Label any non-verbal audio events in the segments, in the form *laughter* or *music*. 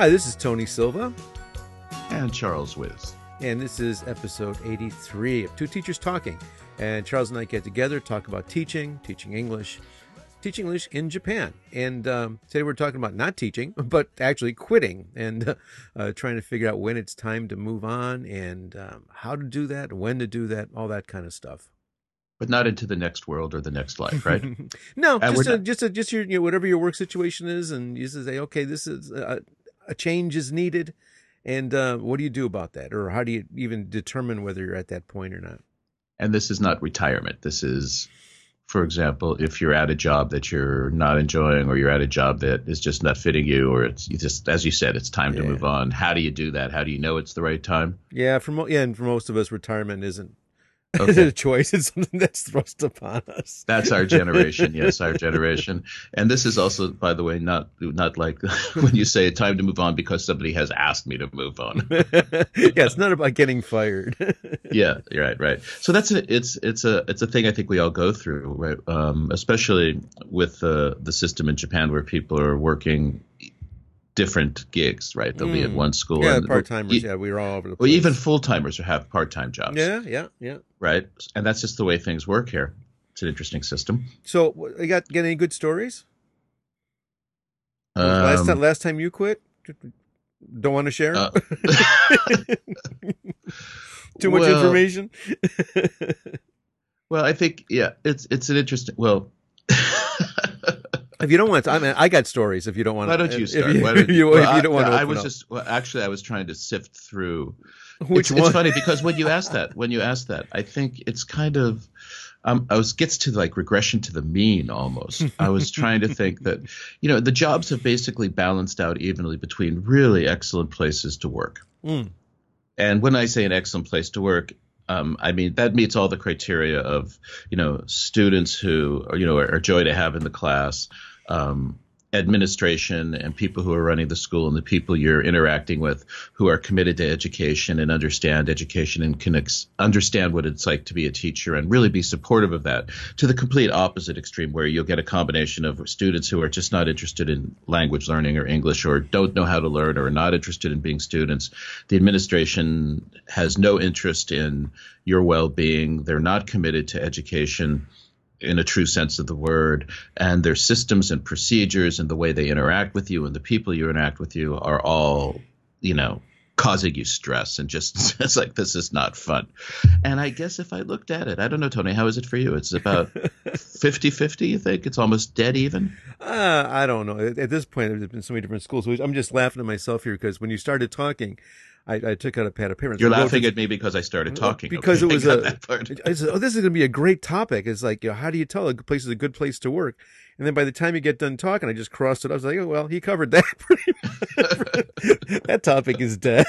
Hi, this is Tony Silva. And Charles Wiz. And this is episode 83 of Two Teachers Talking. And Charles and I get together, talk about teaching, teaching English, teaching English in Japan. And um, today we're talking about not teaching, *laughs* but actually quitting and uh, uh, trying to figure out when it's time to move on and um, how to do that, when to do that, all that kind of stuff. But not into the next world or the next life, right? *laughs* no, and just a, just a, just your you know, whatever your work situation is, and you just say, okay, this is a, a change is needed, and uh, what do you do about that, or how do you even determine whether you're at that point or not? And this is not retirement. This is for example, if you're at a job that you're not enjoying or you're at a job that is just not fitting you or it's just as you said it's time yeah. to move on. How do you do that? How do you know it's the right time? Yeah for yeah and for most of us retirement isn't Okay. a *laughs* choice. It's something that's thrust upon us. That's our generation. yes, our *laughs* generation. And this is also, by the way, not not like *laughs* when you say time to move on because somebody has asked me to move on. yeah, it's not about getting fired. yeah, you're right, right. So that's a, it's it's a it's a thing I think we all go through, right? Um, especially with the the system in Japan where people are working different gigs, right? They'll mm. be at mm. one school. Yeah, part timers. Yeah, we are all over the place. Well, even full timers have part time jobs. Yeah, yeah, yeah. Right, and that's just the way things work here. It's an interesting system. So, you got get any good stories? Um, last time, last time you quit, don't want to share. Uh, *laughs* Too much well, information. well, I think yeah, it's it's an interesting. Well. *laughs* If you don't want to, I mean, I got stories. If you don't want, to, why don't you start? *laughs* If you, don't you, well, you don't want to, I was just well, actually, I was trying to sift through. *laughs* Which it's? It's funny because when you ask that, when you ask that, I think it's kind of. Um, I was gets to like regression to the mean almost. I was *laughs* trying to think that, you know, the jobs have basically balanced out evenly between really excellent places to work. Mm. And when I say an excellent place to work, um, I mean that meets all the criteria of you know students who are, you know are, are joy to have in the class, um, administration and people who are running the school and the people you're interacting with who are committed to education and understand education and can ex- understand what it's like to be a teacher and really be supportive of that to the complete opposite extreme where you'll get a combination of students who are just not interested in language learning or English or don't know how to learn or are not interested in being students. The administration has no interest in your well-being. They're not committed to education in a true sense of the word, and their systems and procedures and the way they interact with you and the people you interact with you are all, you know, causing you stress and just *laughs* it's like this is not fun. And I guess if I looked at it, I don't know, Tony, how is it for you? It's about *laughs* 50-50, you think? It's almost dead even? Uh, I don't know. At this point, there's been so many different schools. I'm just laughing at myself here because when you started talking, I, I took out a pad of paper. You're laughing at me because I started talking. Because okay, it was *laughs* a. I said, "Oh, this is going to be a great topic." It's like, you know, how do you tell a place is a good place to work? And then by the time you get done talking, I just crossed it. I was like, "Oh well, he covered that." *laughs* *laughs* that topic is dead.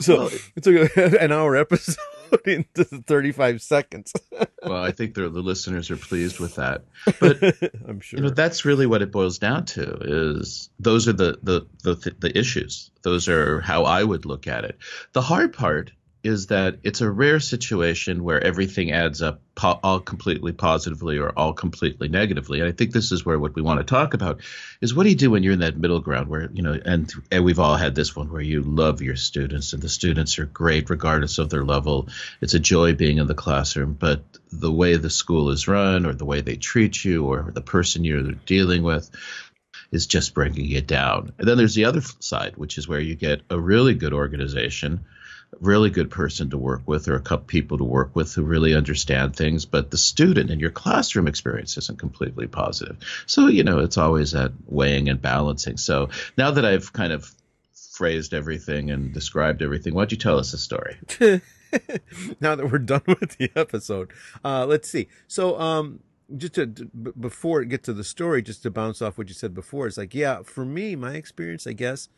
so well, it took an hour episode *laughs* into the 35 seconds. *laughs* well, I think the, the listeners are pleased with that. But *laughs* I'm sure. You know, that's really what it boils down to is those are the, the, the, the issues. Those are how I would look at it. The hard part is that it's a rare situation where everything adds up po- all completely positively or all completely negatively. And I think this is where what we want to talk about is what do you do when you're in that middle ground where, you know, and, and we've all had this one where you love your students and the students are great regardless of their level. It's a joy being in the classroom, but the way the school is run or the way they treat you or the person you're dealing with is just bringing you down. And then there's the other side, which is where you get a really good organization really good person to work with or a couple people to work with who really understand things, but the student and your classroom experience isn't completely positive. So, you know, it's always that weighing and balancing. So now that I've kind of phrased everything and described everything, why don't you tell us a story? *laughs* now that we're done with the episode, uh, let's see. So, um, just to, to before it get to the story, just to bounce off what you said before, it's like, yeah, for me, my experience, I guess,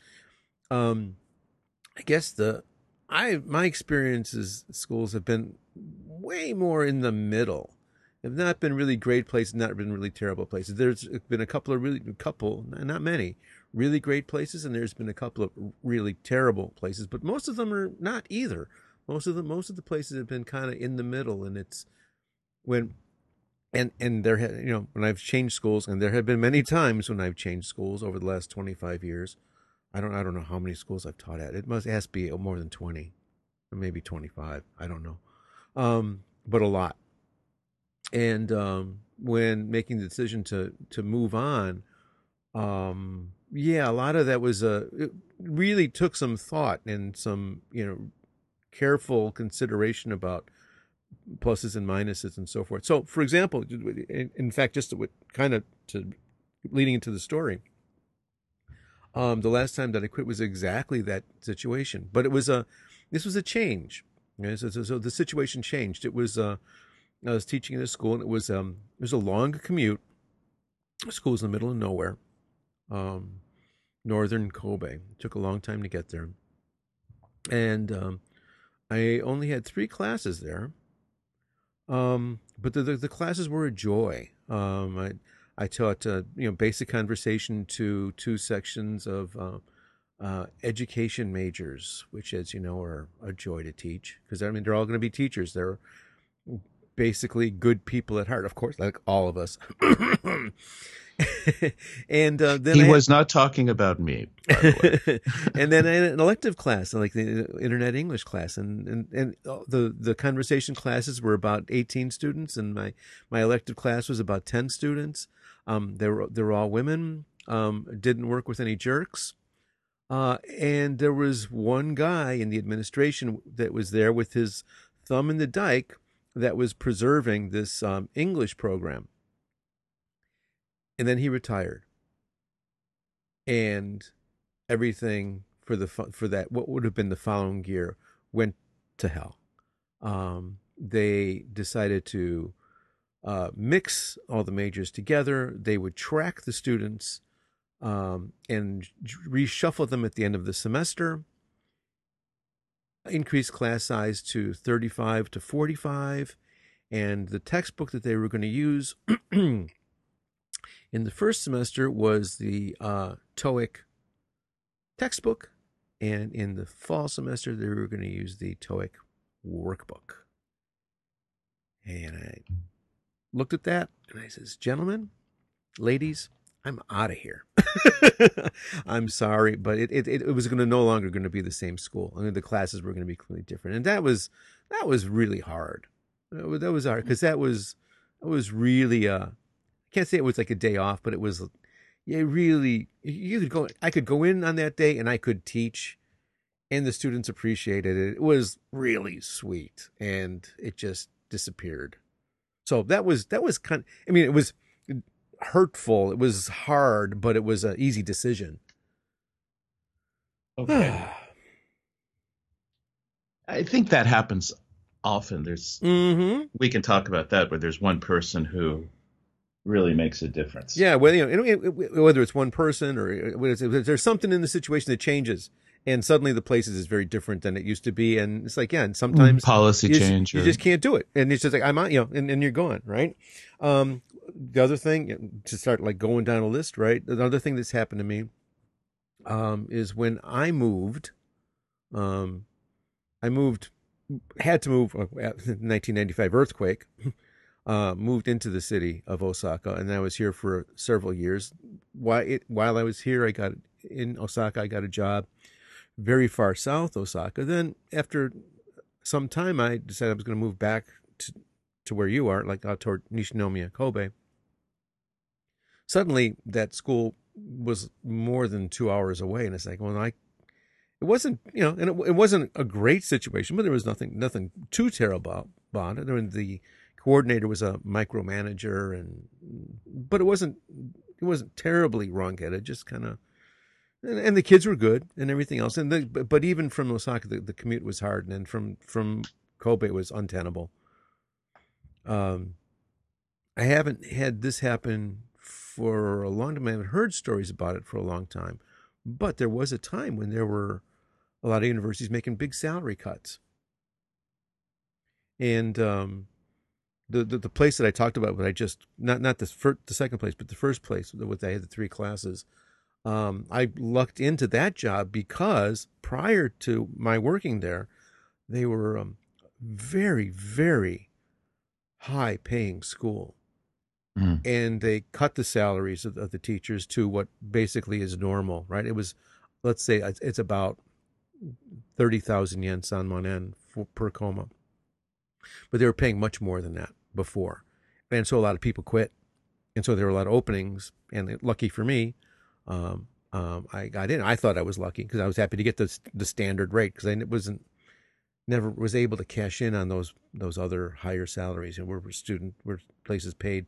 um, I guess the I my experiences schools have been way more in the middle. Have not been really great places, not been really terrible places. There's been a couple of really couple, not many, really great places, and there's been a couple of really terrible places, but most of them are not either. Most of the most of the places have been kind of in the middle, and it's when and and there had you know when I've changed schools, and there have been many times when I've changed schools over the last twenty five years. I don't I don't know how many schools I've taught at. It must it has to be more than twenty, maybe twenty five. I don't know, um, but a lot. And um, when making the decision to to move on, um, yeah, a lot of that was uh, it really took some thought and some you know careful consideration about pluses and minuses and so forth. So, for example, in, in fact, just to, kind of to leading into the story, um, the last time that I quit was exactly that situation, but it was a this was a change. so, so, so, the situation changed. It was uh, I was teaching in a school, and it was um, it was a long commute. The school was in the middle of nowhere, um, northern Kobe. It took a long time to get there, and um, I only had three classes there. Um, but the, the, the classes were a joy. Um, I I taught uh, you know basic conversation to two sections of uh, uh, education majors, which, as you know, are a joy to teach because I mean they're all going to be teachers. They're basically good people at heart, of course, like all of us. *laughs* and uh, then he I was not talking about me. By the way. *laughs* and then I had an elective class, like the internet English class, and and and the the conversation classes were about eighteen students, and my my elective class was about ten students. Um, they were they were all women. Um, didn't work with any jerks. Uh, and there was one guy in the administration that was there with his thumb in the dike that was preserving this um, English program and then he retired and everything for the for that what would have been the following year went to hell um, they decided to uh, mix all the majors together. They would track the students um, and reshuffle them at the end of the semester. Increase class size to 35 to 45 and the textbook that they were going to use *clears throat* in the first semester was the uh, TOEIC textbook, and in the fall semester they were going to use the TOEIC workbook. And I looked at that and I says, "Gentlemen, ladies, I'm out of here. *laughs* I'm sorry, but it, it, it was going to no longer going to be the same school. I mean, the classes were going to be completely different, and that was that was really hard. That was, hard because that was that was really uh, a can't say it was like a day off, but it was yeah, really you could go I could go in on that day and I could teach and the students appreciated it. It was really sweet and it just disappeared. So that was that was kind of, I mean it was hurtful. It was hard, but it was an easy decision. Okay. *sighs* I think that happens often. There's mm-hmm. we can talk about that where there's one person who really makes a difference. Yeah, whether you know, whether it's one person or there's something in the situation that changes, and suddenly the places is very different than it used to be, and it's like yeah, and sometimes mm, policy you change, just, you just can't do it, and it's just like I'm out, you know, and, and you're gone, right? Um, the other thing to start like going down a list, right? The other thing that's happened to me, um, is when I moved, um, I moved, had to move uh, 1995 *laughs* earthquake. *laughs* uh, moved into the city of Osaka, and I was here for several years. While it, while I was here, I got in Osaka. I got a job very far south Osaka. Then after some time, I decided I was going to move back to to where you are, like out toward Nishinomiya, Kobe. Suddenly, that school was more than two hours away, and it's like, well, I. It wasn't, you know, and it, it wasn't a great situation, but there was nothing, nothing too terrible about it. I mean, the coordinator was a micromanager, and but it wasn't it wasn't terribly wrong-headed. Just kind of, and, and, the kids were good and everything else. And the, but even from Osaka, the, the commute was hard, and then from from Kobe it was untenable. Um, I haven't had this happen for a long time. I haven't heard stories about it for a long time, but there was a time when there were a lot of universities making big salary cuts. And um, the, the, the place that I talked about, but I just not not the first, the second place, but the first place with I had the three classes. Um, I lucked into that job because prior to my working there, they were um, very, very high paying school. Mm. And they cut the salaries of, of the teachers to what basically is normal, right? It was, let's say, it's, it's about 30,000 yen san monen for, per koma. But they were paying much more than that before. And so a lot of people quit. And so there were a lot of openings. And lucky for me, um, um, I got in. I thought I was lucky because I was happy to get the the standard rate because I wasn't never was able to cash in on those those other higher salaries. And we're student, we're places paid,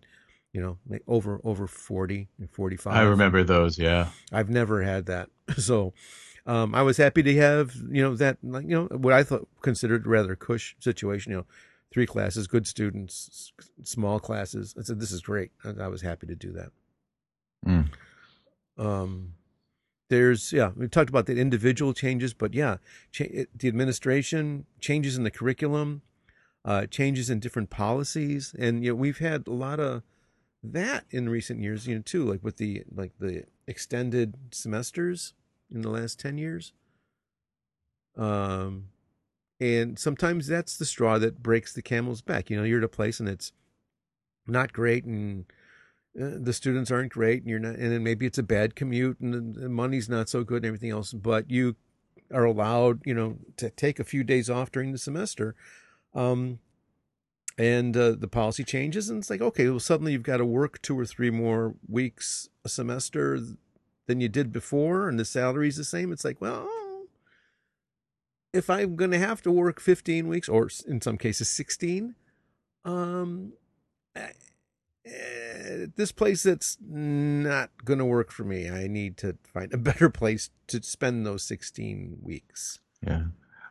you know, over over 40 and 45. I remember those. Yeah, I've never had that. *laughs* So um, I was happy to have you know that like you know what I thought considered rather cush situation. You know, three classes, good students, small classes. I said this is great. I, I was happy to do that. Mm. Um, there's yeah we talked about the individual changes but yeah cha- the administration changes in the curriculum uh, changes in different policies and you know we've had a lot of that in recent years you know too like with the like the extended semesters in the last 10 years. Um and sometimes that's the straw that breaks the camel's back you know you're at a place and it's not great and the students aren't great and you're not and then maybe it's a bad commute and the money's not so good and everything else but you are allowed you know to take a few days off during the semester um and uh, the policy changes and it's like okay well suddenly you've got to work two or three more weeks a semester than you did before and the salary's the same. It's like well if i'm going to have to work 15 weeks or in some cases 16 um this place that's not going to work for me. I need to find a *laughs* better place to spend those 16 weeks. Yeah.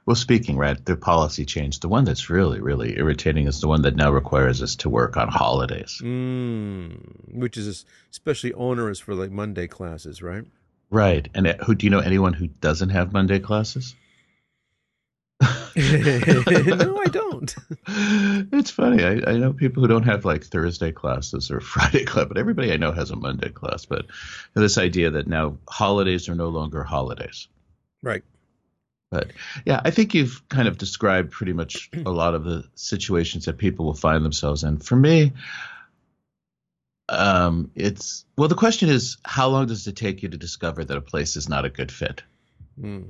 Well, speaking, right, the policy change, the one that's really, really irritating is the one that now requires us to work on holidays. Mm, which is especially onerous for like Monday classes, right? Right. And uh, who do you know anyone who doesn't have Monday classes? *laughs* no, I don't. It's funny. I, I, know people who don't have like Thursday classes or *laughs* Friday class, but everybody I know has a Monday class. But this idea that now holidays are no longer holidays. Right. But yeah, I think you've kind of described pretty much a lot of the situations that people will find themselves in. For me, um, it's well, the question is, how long does it take you to discover that a place is not a good fit? Mm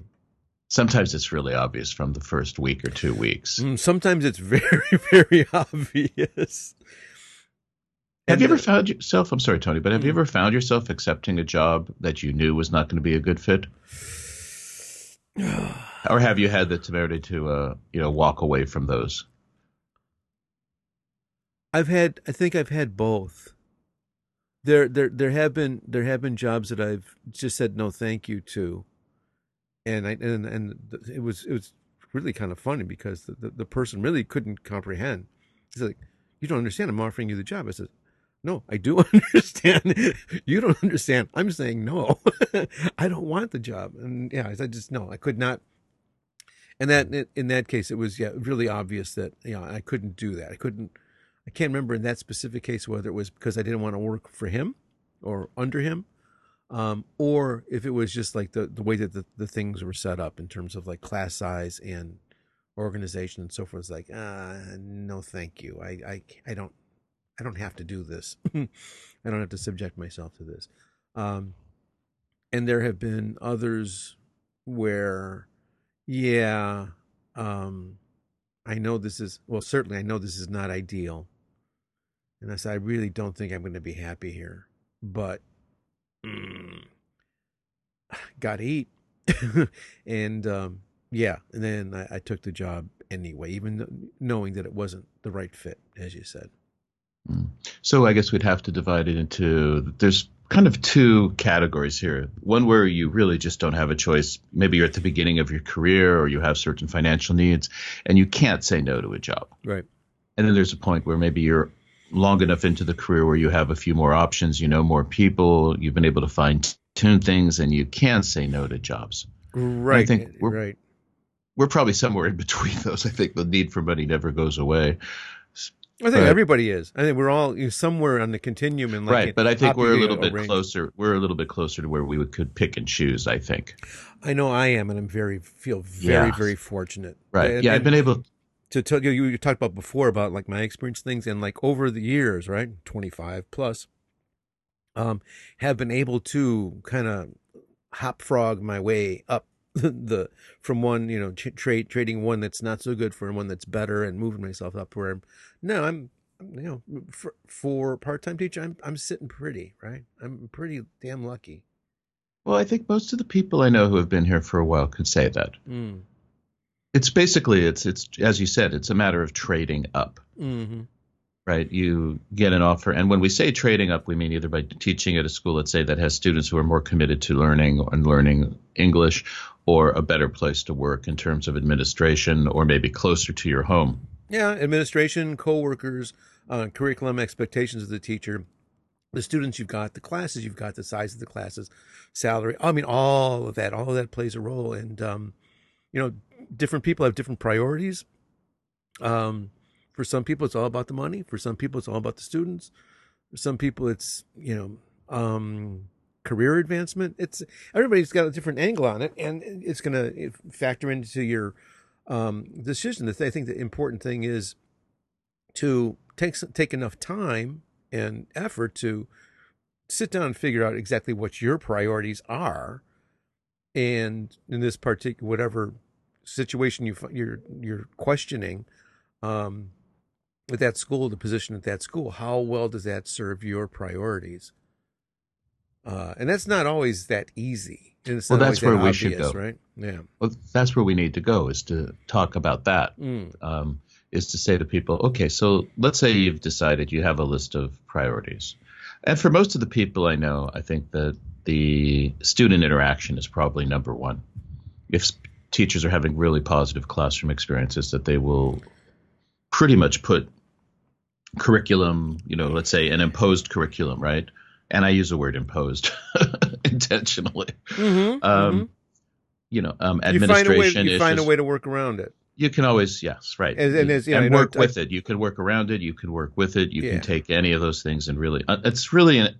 sometimes it's really obvious from the first week or two weeks. Mm, sometimes it's *laughs* very, very obvious. Have and you ever found yourself? I'm sorry, Tony, but have you ever found yourself accepting a job that you knew was not going to be a good fit? *sighs* or have you had the temerity to, uh, you know, walk away from those? I've had. I think I've had both. There, there, there have been there have been jobs that I've just said no, thank you to and I and and it was it was really kind of funny because the, the, the person really couldn't comprehend. He's like, "You don't understand. I'm offering you the job." I said, "No, I do *laughs* understand. you don't understand. I'm saying no. *laughs* I don't want the job." And yeah, I just no, I could not. And that in that case, it was yeah really obvious that you know I couldn't do that. I couldn't. I can't remember in that specific case whether it was because I didn't want to work for him or under him um, or if it was just like the, the way that the, the things were set up in terms of like class size and organization and so forth. It's like, uh, no, thank you. I, I, I don't, I don't have to do this. *laughs* I don't have to subject myself to this. Um, and there have been others where, yeah, um, I know this is, well, certainly I know this is not ideal. And I said, I really don't think I'm going to be happy here, but mm, got to eat. *laughs* and um, yeah, and then I, I, took the job anyway, even knowing that it wasn't the right fit, as you said. Mm. So I guess we'd have to divide it into there's kind of two categories here. One where you really just don't have a choice. Maybe you're at the beginning of your career or you have certain financial needs and you can't say no to a job. Right. And then there's a point where maybe you're long enough into the career where you have a few more options, you know more people, you've been able to fine tune things, and you can say no to jobs. Right. I think we're, right. We're probably somewhere in between those. I think the need for money never goes away. I think But- everybody is. I think we're all you know, somewhere on the continuum and like right, but I think we're a little bit range. closer. We're a little bit closer to where we would, could pick and choose. I think. I know I am, and I'm very feel very Yeah. very fortunate. Right. And- yeah, I've been able. To tell you. You talked about before about like my experience things, and like over the years, right, 25 plus, um, have been able to kind of hop frog my way up *laughs* the from one you know trade trading one that's not so good for one that's better and moving myself up where I'm no I'm you know for, for part-time teacher I'm I'm sitting pretty right I'm pretty damn lucky Well, I think most of the people I know who have been here for a while could say that. mm. It's basically it's it's as you said, it's a matter of trading up. mm-hmm. right? You get an offer, and when we say trading up, we mean either by teaching at a school, let's say, that has students who are more committed to learning and learning English, or a better place to work in terms of administration, or maybe closer to your home. Yeah, administration, coworkers, uh, curriculum expectations of the teacher, the students you've got, the classes you've got, the size of the classes, salary. I mean, all of that, all of that plays a role. And um, you know, different people have different priorities. Um, for some people, it's all about the money. For some people, it's all about the students. For some people, it's you know, um, career advancement. It's everybody's got a different angle on it, and it's going to factor into your um, decision. The th- I think the important thing is to take take enough time and effort to sit down and figure out exactly what your priorities are, and in this particular whatever situation you you're you're questioning, um, with that school, the position at that school, how well does that serve your priorities? Uh, and that's not always that easy. Well, that's always that where we should go. right? Yeah. Well, that's where we need to go is to talk about that. Mm. Um, is to say to people, okay, so let's say you've decided you have a list of priorities. And for most of the people I know, I think that the student interaction is probably number one. If teachers are having really positive classroom experiences, that they will pretty much put curriculum, you know, let's say an imposed curriculum, right? And I use the word imposed *laughs* intentionally. Mm-hmm. Um, You know, um, you find a way. administration You find a way to work around it. You can always, yes, right, And- and it's- yeah, and I work I- with it. You can work around it. You can work with it. You Yeah. can take any of those things and really, uh, it's really an,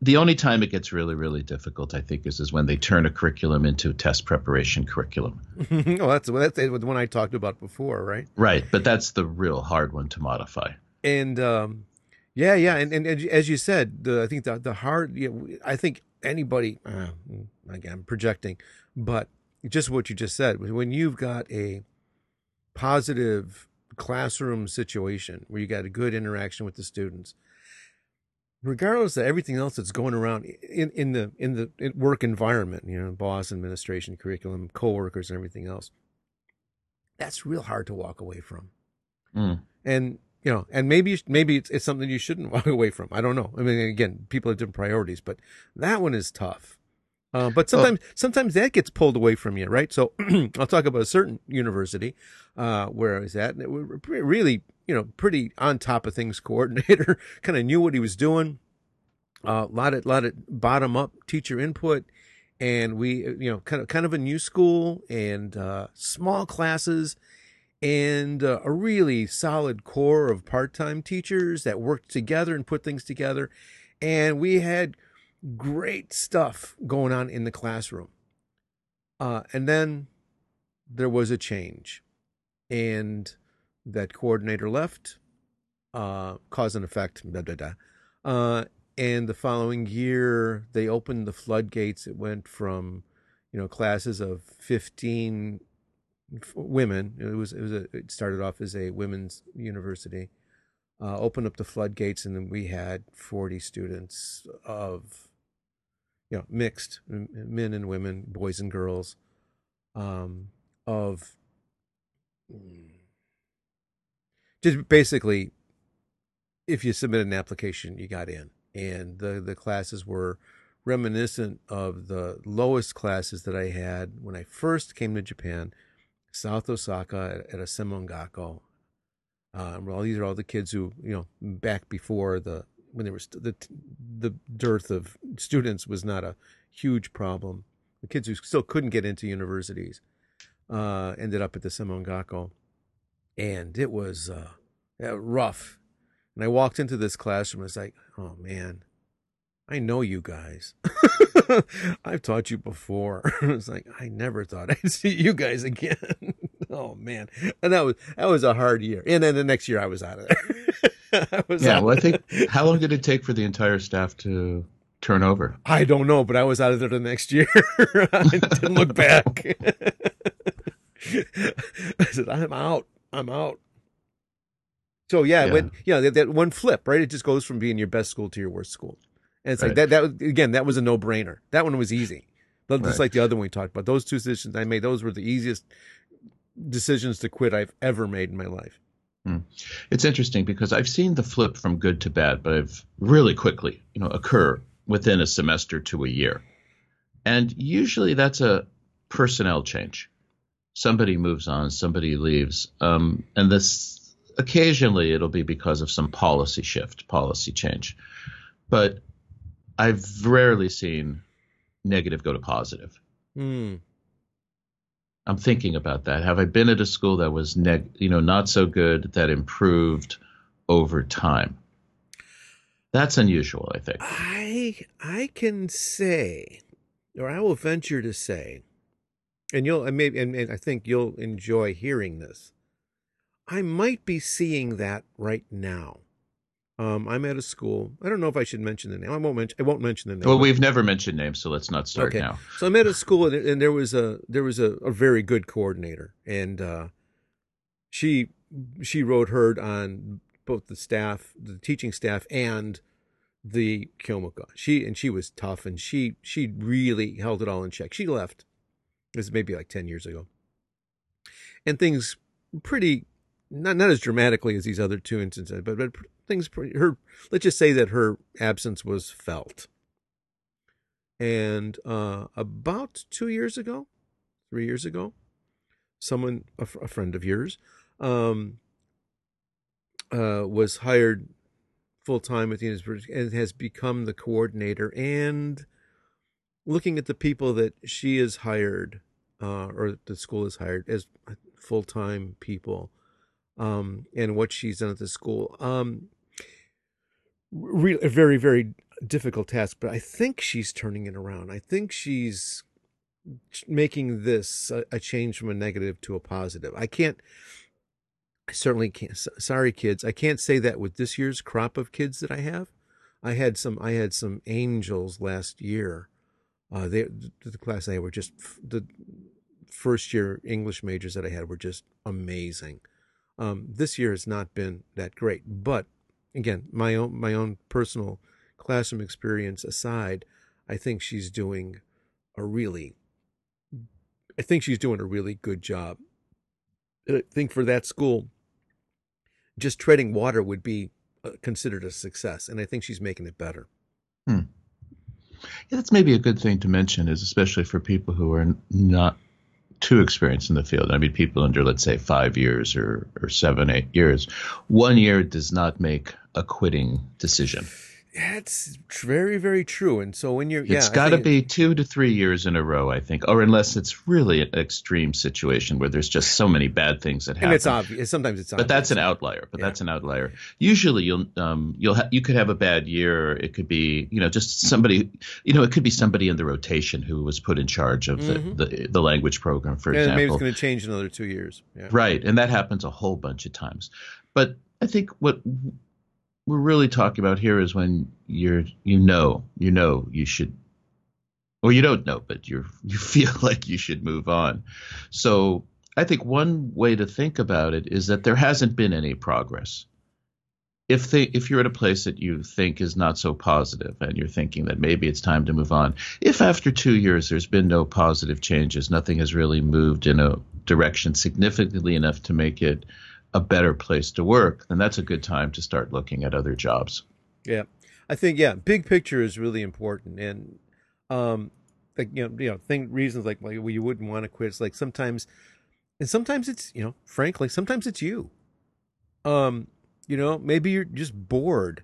the only time it gets really, really difficult. I think is is when they turn a curriculum into a test preparation curriculum. *laughs* oh, that's that's the one I talked about before, right? Right, but that's the real hard one to modify. And um, yeah, yeah, and, and as you- as you said, the, I think the the hard. You know, I think anybody. Uh, again, I'm projecting, but just what you just said. When you've got a positive classroom situation where you got a good interaction with the students, regardless of everything else that's going around in in the in the work environment, you know, boss, administration, curriculum, coworkers, and everything else. That's real hard to walk away from Mm. and you know, and maybe maybe it's, it's something you shouldn't *laughs* walk away from. I don't know. I mean, again, people have different priorities, but that one is tough. Uh, but sometimes sometimes that gets pulled away from you, right? So *clears throat* I'll talk about a certain university uh, where I was at, and it was really, you know, pretty on top of things. *laughs* Coordinator kind of knew what he was doing. A uh, lot of lot of bottom up teacher input, and we, you know, kind of kind of a new school and uh, small classes and uh, a really solid core of part-time teachers that worked together and put things together and we had great stuff going on in the classroom uh, and then there was a change and that coordinator left uh, cause and effect da, da, da. Uh, and the following year they opened the floodgates it went from you know classes of 15 f- women. It was it was a, it started off as a women's university. Uh, opened up the floodgates, and then we had forty students of, you know, mixed men and women, boys and girls, um, of mm, just basically, if you submit an application, you got in, and the the classes were reminiscent of the lowest classes that I had when I first came to Japan. South Osaka at, at a Semongako. Uh, well, these are all the kids who, you know, back before the when there was the the dearth of students was not a huge problem. The kids who still couldn't get into universities uh, ended up at the Semongako, and it was uh, rough. And I walked into this classroom. I was like, oh man, I know you guys. *laughs* I've taught you before. *laughs* it's like I never thought *laughs* I'd see you guys again. oh man, and that was that was a hard year. And then the next year I was out of there. *laughs* Yeah, well, I think how long did it take for the entire staff to turn over? I don't know, but I was out of there the next year. *laughs* I didn't look back. *laughs* I said, "I'm out. I'm out." So yeah, yeah. when yeah, that, that one flip, right? It just goes from being your best school to your worst school. And it's right. like that. That again, that was a no brainer. That one was easy. Just right. like the other one we talked about. Those two decisions I made, those were the easiest decisions to quit I've ever made in my life. Hmm. It's interesting because I've seen the flip from good to bad, but I've really quickly, you know, occur within a semester to a year. And usually that's a personnel change. Somebody moves on, somebody leaves. Um, and this occasionally it'll be because of some policy shift, policy change. But I've rarely seen negative go to positive. Mm. I'm thinking about that. Have I been at a school that was neg, you know, not so good that improved over time? That's unusual, I think. I I can say, or I will venture to say, and you'll and maybe and, and I think you'll enjoy hearing this. I might be seeing that right now. Um, I'm at a school. I don't know if I should mention the name. I won't mention. I won't mention the name. Well, we've never mentioned names, so let's not start okay. now. So I'm at a school, and, and there was a there was a, a very good coordinator, and uh, she she rode herd on both the staff, the teaching staff, and the Kyomuka. She and she was tough, and she she really held it all in check. She left. This is maybe like ten years ago, and things pretty not not as dramatically as these other two instances, but but things pretty, her let's just say that her absence was felt. And uh, about two years ago, three years ago, someone a, a friend of yours um, uh, was hired full time at the university and has become the coordinator and looking at the people that she has hired uh, or the school has hired as full time people um, and what she's done at the school. Um, re- a very, very difficult task, but I think she's turning it around. I think she's making this a, a change from a negative to a positive. I can't, I certainly can't. Sorry, kids. I can't say that with this year's crop of kids that I have. I had some, I had some angels last year. Uh, they, the class I were just the first year English majors that I had were just amazing. Um, this year has not been that great, but again, my own my own personal classroom experience aside, I think she's doing a really, I think she's doing a really good job. I think for that school, just treading water would be uh, considered a success, and I think she's making it better. Hmm. Yeah, that's maybe a good thing to mention, is especially for people who are not too experienced in the field. I mean, people under, let's say, five years or, or seven, eight years. One year does not make a quitting decision. That's very, very true. And so when you're, it's yeah, got to be two to three years in a row, I think, or unless it's really an extreme situation where there's just so many bad things that happen. And it's obvious. Sometimes it's obvious. But that's an outlier. But yeah. that's an outlier. Usually, you'll um, you'll ha- you could have a bad year. It could be you know just somebody you know it could be somebody in the rotation who was put in charge of mm-hmm. the, the, the language program, for yeah, example. Maybe it's going to change in another two years. Yeah. Right, and that happens a whole bunch of times. But I think what we're really talking about here is when you're you know you know you should or you don't know but you're *laughs* you feel like you should move on. So i think one way to think about it is that there hasn't been any progress. If they if you're at a place that you think is not so positive and you're thinking that maybe it's time to move on if after 2 years there's been no positive changes nothing has really moved in a direction significantly enough to make it a better place to work, then that's a good time to start looking at other jobs. Yeah, I think yeah, big picture is really important, and um, like you know, you know, reasons like like well, you wouldn't want to quit. It's like sometimes, and sometimes it's you know, frankly, sometimes it's you. Um, you know, maybe you're just bored,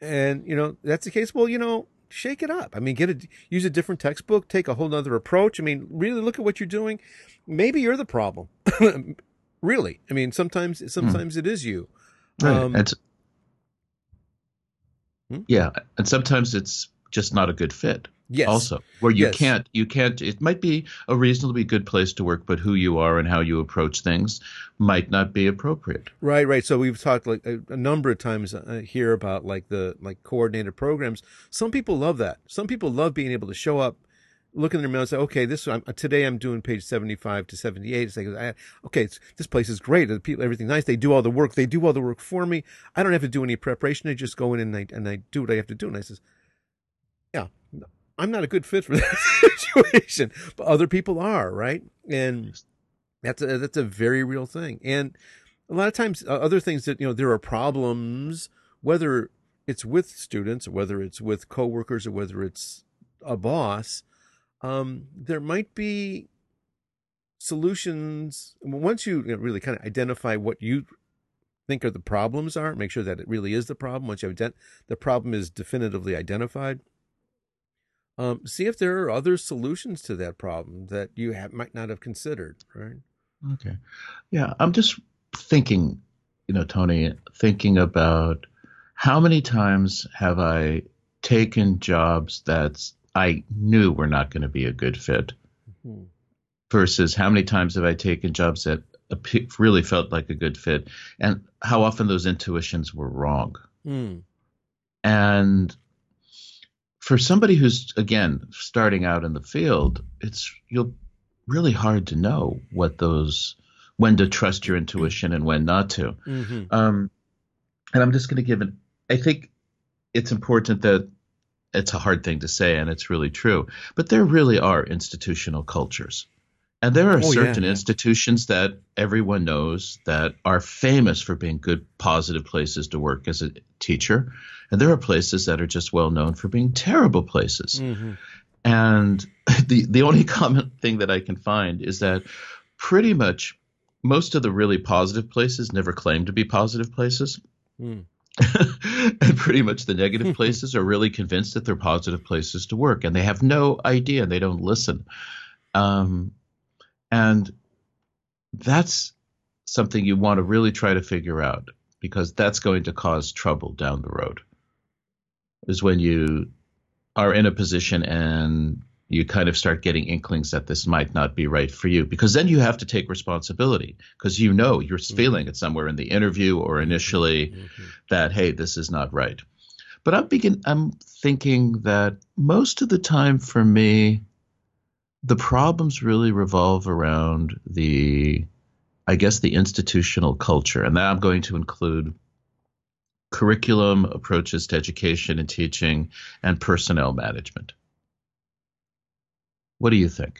and you know that's the case. Well, you know, shake it up. I mean, get a use a different textbook, take a whole other approach. I mean, really look at what you're doing. Maybe you're the problem. *laughs* Really, I mean, sometimes sometimes mm. it is you. Right. Um, it's Hmm? Yeah, and sometimes it's just not a good fit. Yes. Also, where you Yes. can't, you can't. It might be a reasonably good place to work, but who you are and how you approach things might not be appropriate. Right, right. So we've talked like a, a number of times uh, here about like the like coordinated programs. Some people love that. Some people love being able to show up, look in their mail, and say, "Okay, this I'm, today I'm doing page seventy five to seventy eight. It's like, I, okay, it's, this place is great. The people, everything's nice. They do all the work. They do all the work for me. I don't have to do any preparation. I just go in and I and I do what I have to do. And I says, "Yeah, I'm not a good fit for *laughs* that situation, but other people are, right?" And that's a that's a very real thing. And a lot of times, uh, other things that you know, there are problems, whether it's with students, whether it's with coworkers, or whether it's a boss. Um, there might be solutions once you, really kind of identify what you think are the problems are. Make sure that it really is the problem. Once you ident- the problem is definitively identified. Um, see if there are other solutions to that problem that you have, might not have considered. Right. Okay. Yeah, I'm just thinking, you know, Tony, thinking about how many times have I taken jobs that I knew we were not going to be a good fit Hmm. versus how many times have I taken jobs that really felt like a good fit and how often those intuitions were wrong. Hmm. And for somebody who's again starting out in the field, it's you'll really hard to know what those when to trust your intuition and when not to. hmm Um, and I'm just going to give an. I think it's important that it's a hard thing to say, and it's really true. But there really are institutional cultures, and there are Oh, certain yeah. institutions that everyone knows that are famous for being good, positive places to work as a teacher, and there are places that are just well known for being terrible places. hmm And *laughs* the the only common thing that I can find is that pretty much most of the really positive places never claim to be positive places. Mm. And pretty much the negative places are really convinced that they're positive places to work and they have no idea and they don't listen. Um, and that's something you want to really try to figure out because that's going to cause trouble down the road. Is when you are in a position and you kind of start getting inklings that this might not be right for you because then you have to take responsibility because you know you're feeling it somewhere in the interview or initially Mhm. that hey this is not right. But i'm begin i'm thinking that most of the time for me the problems really revolve around the i guess the institutional culture. And that i'm going to include curriculum approaches to education and teaching and personnel management what do you think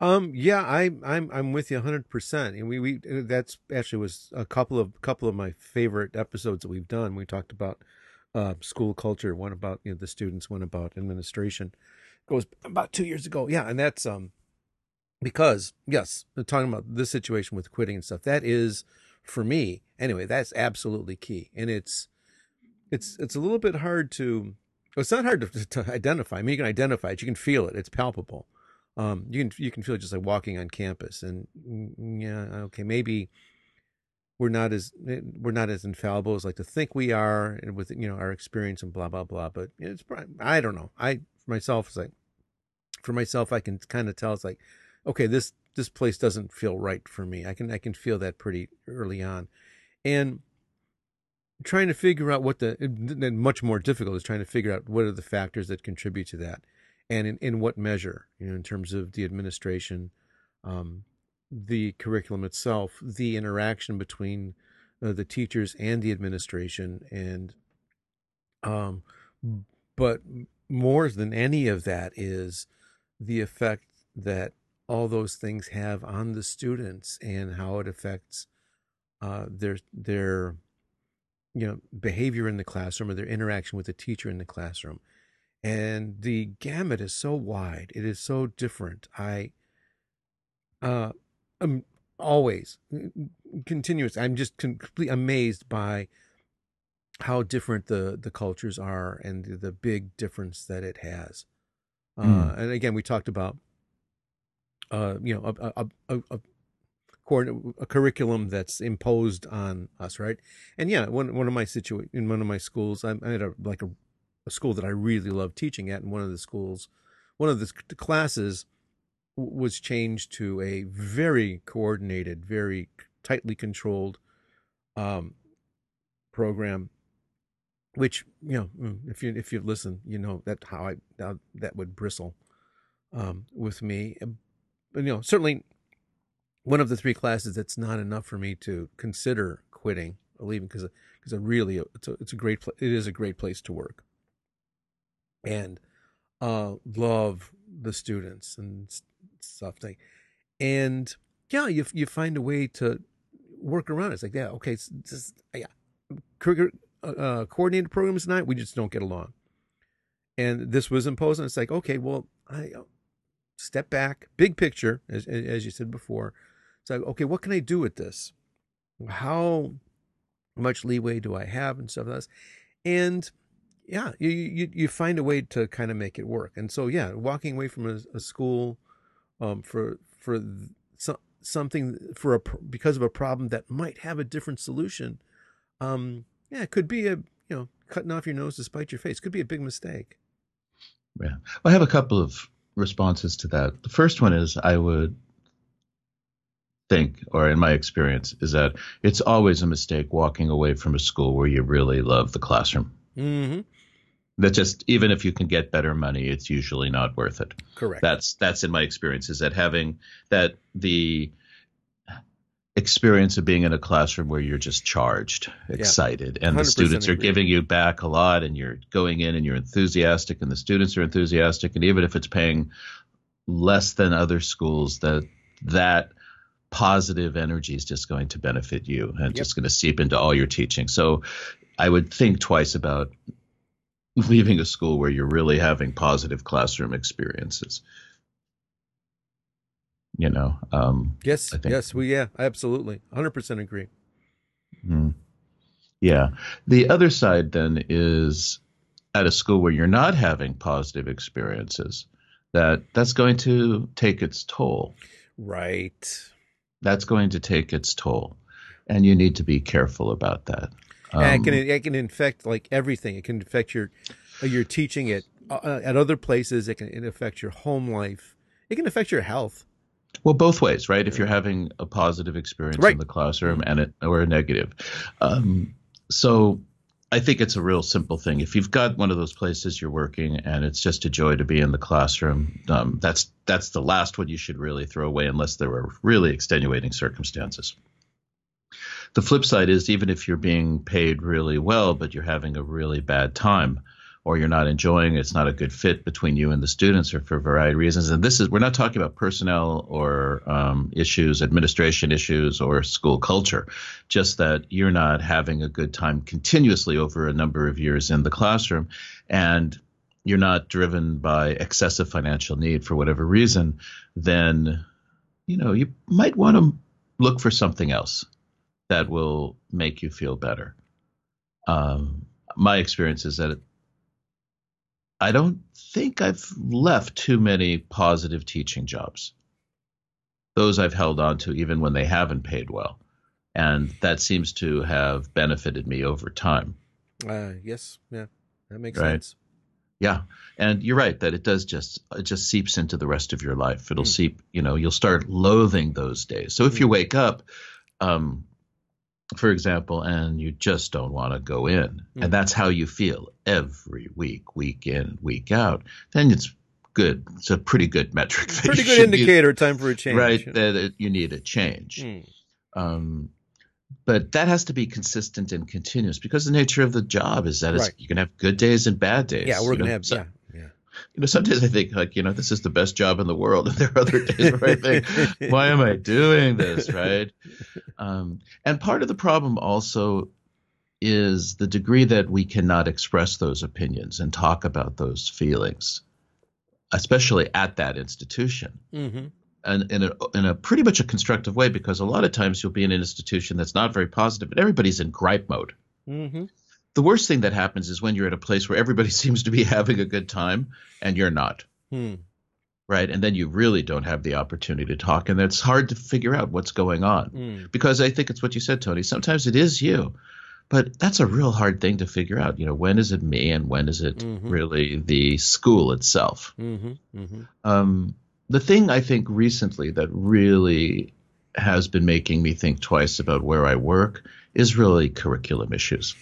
Um, yeah, I, I'm I'm with you 100. percent And we we that's actually was a couple of couple of my favorite episodes that we've done. We talked about uh, school culture, one about you know the students, one about administration. It Goes about two years ago. Yeah, and that's um because yes, talking about this situation with quitting and stuff. That is for me anyway. That's absolutely key, and it's it's it's a little bit hard to. It's not hard to, to identify. I mean, you can identify it. You can feel it. It's palpable um, you can you can feel just like walking on campus, and mm, yeah, okay, maybe we're not as we're not as infallible as like to think we are, and with you know our experience and blah blah blah. But it's prob- I don't know. I for myself it's like for myself I can kind of tell it's like okay this this place doesn't feel right for me. I can I can feel that pretty early on, and trying to figure out what the much more difficult is trying to figure out what are the factors that contribute to that and in, in what measure, you know, in terms of the administration, um, the curriculum itself, the interaction between uh, the teachers and the administration, and um, but more than any of that is the effect that all those things have on the students and how it affects uh, their their you know behavior in the classroom or their interaction with the teacher in the classroom and the gamut is so wide it is so different i uh i'm always continuous i'm just completely amazed by how different the the cultures are and the, the big difference that it has uh Mm. and again we talked about uh you know a a, a, a a curriculum that's imposed on us, right? And yeah, one one of my situa- in one of my schools, I, I had a like a a school that I really love teaching at, and one of the schools, one of the classes was changed to a very coordinated, very tightly controlled um, program. Which you know, mm, if you if you listen, you know that how I how that would bristle um, with me. But, you know, certainly one of the three classes that's not enough for me to consider quitting or leaving because because I really it's a it's a great it is a great place to work and uh, love the students and stuff like and yeah you you find a way to work around it. it's like yeah okay it's just yeah uh, uh, coordinated programs tonight we just don't get along and this was imposed and it's like okay well I step back big picture as as you said before it's like, okay, what can I do with this? How much leeway do I have and stuff like this? And yeah, you, you, you find a way to kind of make it work. And so, yeah, walking away from a, a school um, for, for so, something for a, because of a problem that might have a different solution. Um, yeah, it could be a, you know, cutting off your nose to spite your face. Could be a big mistake. Yeah. Well, I have a couple of responses to that. The first one is I would think, or in my experience, is that it's always a mistake walking away from a school where you really love the classroom. Mm-hmm. That just even if you can get better money, it's usually not worth it. Correct. That's that's in my experience is that having that the experience of being in a classroom where you're just charged, excited, yeah. and the students are giving you back a lot, and you're going in and you're enthusiastic, and the students are enthusiastic, and even if it's paying less than other schools, that that positive energy is just going to benefit you and yep. just going to seep into all your teaching. So I would think twice about *laughs* leaving a school where you're really having positive classroom experiences. You know, um, yes, yes, we, yeah, absolutely, 100% agree. Mm-hmm. Yeah. The other side then is at a school where you're not having positive experiences, that that's going to take its toll. Right that's going to take its toll, and you need to be careful about that. Um, it can it can infect like everything. It can affect your your teaching it uh, at other places. It can it affect your home life. It can affect your health. Well, both ways, right? If you're having a positive experience right. in the classroom and it or a negative, um, so I think it's a real simple thing. If you've got one of those places you're working and it's just a joy to be in the classroom, um, that's that's the last one you should really throw away unless there are really extenuating circumstances. The flip side is even if you're being paid really well, but you're having a really bad time, or you're not enjoying it, it's not a good fit between you and the students or for a variety of reasons. And this is, we're not talking about personnel or um, issues, administration issues, or school culture, just that you're not having a good time continuously over a number of years in the classroom. And you're not driven by excessive financial need for whatever reason, then, you know, you might want to look for something else that will make you feel better. Um, my experience is that I don't think I've left too many positive teaching jobs. Those I've held on to even when they haven't paid well. And that seems to have benefited me over time. Uh, yes, yeah, that makes right. sense. Yeah, and you're right that it does just it just seeps into the rest of your life. It'll mm. seep, you know, you'll start loathing those days. So if mm. you wake up, um, for example, and you just don't want to go in, mm-hmm. and that's how you feel every week, week in, week out, then it's good. It's a pretty good metric. Pretty good indicator. Use, time for a change. Right. That you need a change. Mm. Um, but that has to be consistent and continuous because the nature of the job is that right. you can have good days and bad days. Yeah, we're gonna have. So, yeah, you know, sometimes I think like, you know, this is the best job in the world. *laughs* And there are other days where I think, why am I doing this? Right. Um, and part of the problem also is the degree that we cannot express those opinions and talk about those feelings, especially at that institution. Mm-hmm. And in a, in a pretty much a constructive way, because a lot of times you'll be in an institution that's not very and everybody's in gripe mode. Mm-hmm the worst thing that happens is when you're at a place where everybody *laughs* seems to be having a good time and you're not. Hmm. Right. And then you really don't have the opportunity to talk. And it's hard to figure out what's going on hmm. because I think it's what you said, Tony. Sometimes it is you. But that's a real hard thing to figure out. You know, when is it me and when is it Mhm. really the school itself? Mm-hmm. Mm-hmm. Um, the thing I think recently that really has been making me think twice about where I work is really curriculum issues.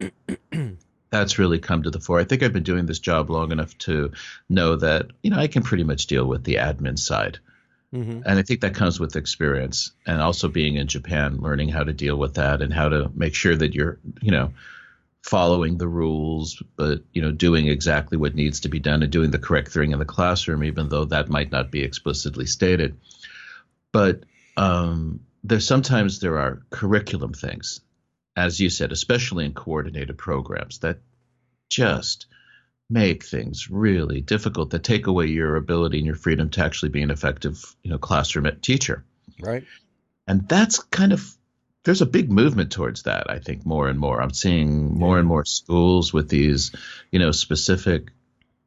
*clears throat* That's really come to the fore. I think I've been doing this job long enough to know that, you know, I can pretty much deal with the admin side. Mm-hmm. And I think that comes with experience and also being in Japan, learning how to deal with that and how to make sure that you're, you know, following the rules, but, you know, doing exactly what needs to be done and doing the correct thing in the classroom, even though that might not be explicitly stated. But um, there's sometimes there are curriculum things, as you said, especially in coordinated programs that just make things really difficult that take away your ability and your freedom to actually be an effective you know classroom teacher. Right. and that's kind of there's a big movement towards that i think more and more. I'm seeing more and more schools with these you know specific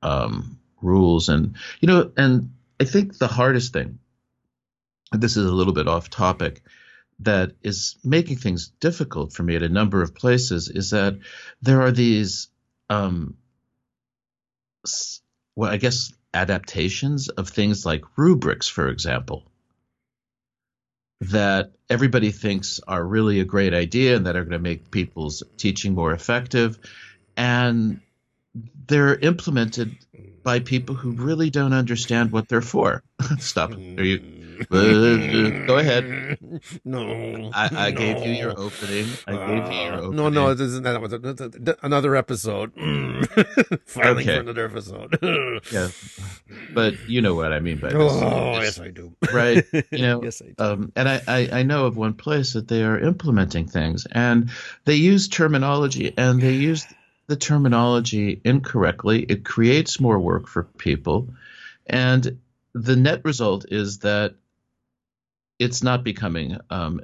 um, rules. And you know and i think the hardest thing and this is a little bit off topic that is making things difficult for me at a number of places is that there are these um, well, I guess adaptations of things like rubrics, for example, that everybody thinks are really a great idea and that are going to make people's teaching more effective. And they're implemented by people who really don't understand what they're for. *laughs* Stop. Are you? Uh, go ahead. *laughs* No. I, I gave you your opening. I gave you your Uh, opening. No, no, this isn't that. a- another episode. *laughs* Filing Okay. for another episode. *laughs* Yeah, but you know what I mean by this. Oh, yes, I do. right? You know, yes, I do. Um, and I, I, I know of one place that they are implementing things, and they use terminology, and they use the terminology incorrectly. It creates more work for people, and the net result is that it's not becoming um,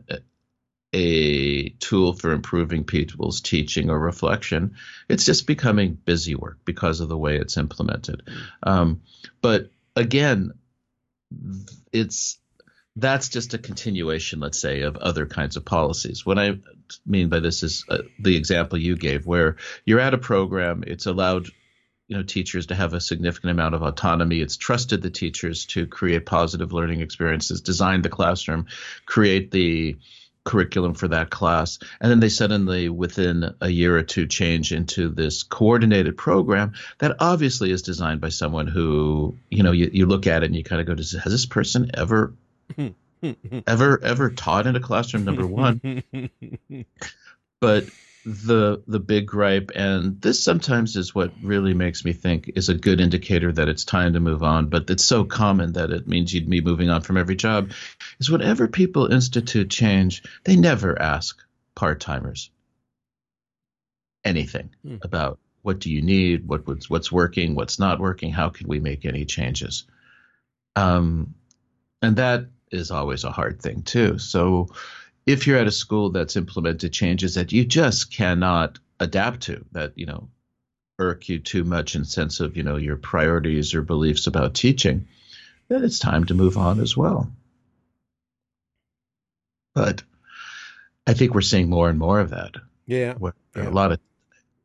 a- tool for improving people's teaching or reflection. It's just becoming busy work because of the way it's implemented. Um, but again, it's that's just a continuation, let's say, of other kinds of policies. What I mean by this is uh, the example you gave, where you're at a program, it's allowed you know teachers to have a significant amount of autonomy. It's trusted the teachers to create positive learning experiences, design the classroom, create the curriculum for that class and then they suddenly within a year or two change into this coordinated program that obviously is designed by someone who you know you, you look at it and you kind of go does has this person ever *laughs* ever ever taught in a classroom number one *laughs* but the the big gripe and this sometimes is what really makes me think is a good indicator that it's time to move on but it's so common that it means you'd be moving on from every job is whenever people institute change they never ask part-timers anything Hmm. about what do you need what what's what's working what's not working how can we make any changes um and that is always a hard thing too so if you're at a school that's implemented changes that you just cannot adapt to, that you know irk you too much in sense of you know your priorities or beliefs about teaching, then it's time to move on as well. But I think we're seeing more and more of that. yeah. What Yeah. a lot of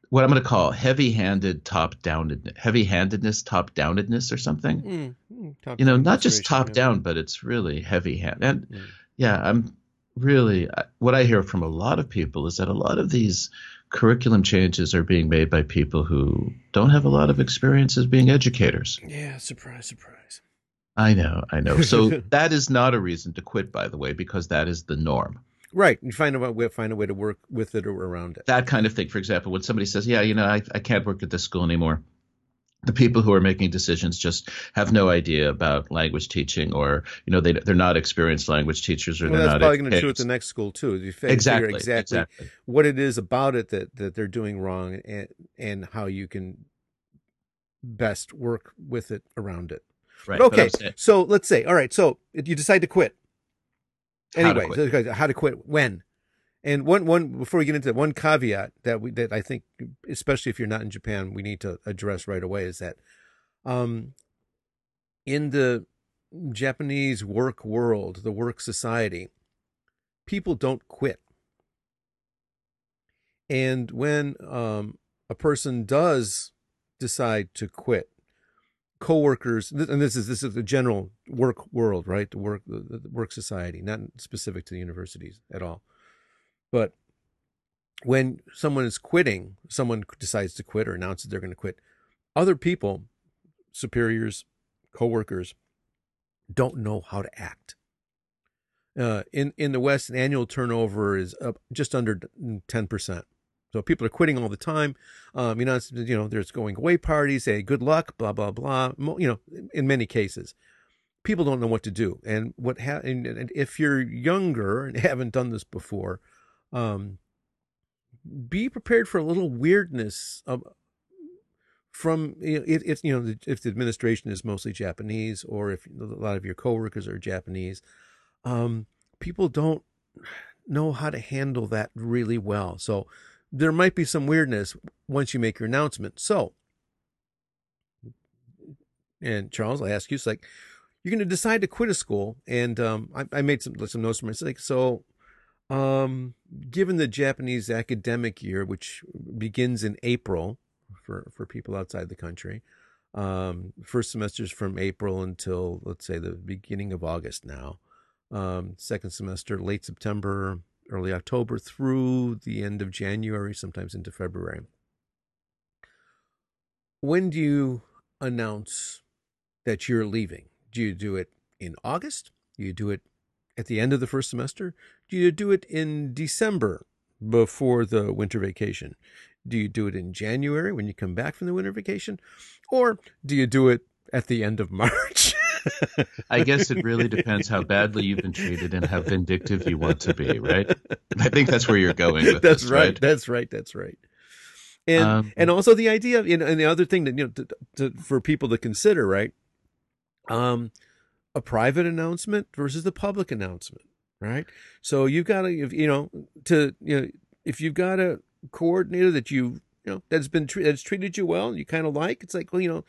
what I'm going to call heavy-handed top-downed, heavy-handedness, top-downedness, or something. Mm, mm, top You know, not just top-down, but it's really heavy-handed. And Mm. yeah, I'm really what I hear from a lot of people is that a lot of these curriculum changes are being made by people who don't have a lot of experience as being educators. Yeah, surprise, surprise. I know, I know. So *laughs* that is not a reason to quit, by the way, because that is the norm. Right. You find a way, find a way to work with it or around it. That kind of thing. For example, when somebody says, "Yeah, you know, I, I can't work at this school anymore," the people who are making decisions just have no idea about language teaching, or you know, they they're not experienced language teachers, or Well, they're that's not probably going to true at the next school too. You exactly, exactly, exactly. what it is about it that, that they're doing wrong and and how you can best work with it around it. Right. But but okay, saying- so let's say, all right, so you decide to quit. How to Anyway, quit. how to quit? When? And one one before we get into that, one caveat that we that I think, especially if you're not in Japan, we need to address right away is that, um, in the Japanese work world, the work society, people don't quit. And when um, a person does decide to quit, coworkers, and this is this is the general work world, right? The work the, the work society, not specific to the universities at all. But when someone is quitting, someone decides to quit or announces they're going to quit, other people, superiors, coworkers, don't know how to act. Uh, in in the West, an annual turnover is up just under ten percent. So people are quitting all the time. Um, you know, you know, there's going away parties. Say good luck, blah blah blah. You know, in many cases, people don't know what to do. And what ha- and, and if you're younger and *laughs* haven't done this before, um, be prepared for a little weirdness of, from if, if you know if the administration is mostly Japanese or if a lot of your coworkers are Japanese, um, people don't know how to handle that really well. So there might be some weirdness once you make your announcement. So, and Charles, I ask you, it's like you're going to decide to quit a school, and um, I, I, made some some notes for myself. Like, so, um, given the Japanese academic year, which begins in April for for people outside the country, um, first semesters from April until let's say the beginning of August now. Um, second semester late September, early October through the end of January, sometimes into February. When do you announce that you're leaving? Do you do it in August? Do you do it at the end of the first semester? Do you do it in December before the winter vacation? Do you do it in January when you come back from the winter vacation? Or do you do it at the end of March? I guess it really depends how badly you've been treated and how vindictive you want to be, right? I think that's where you're going. that's this, right. right. That's right. That's right. And um, and also the idea, you know, and the other thing that you know, to, to, for people to consider, right? Um, a private announcement versus the public announcement, right? So you've got to, you know, to you know, if you've got a coordinator that you you know that's been that's treated you well and you kind of like, it's like well, you know,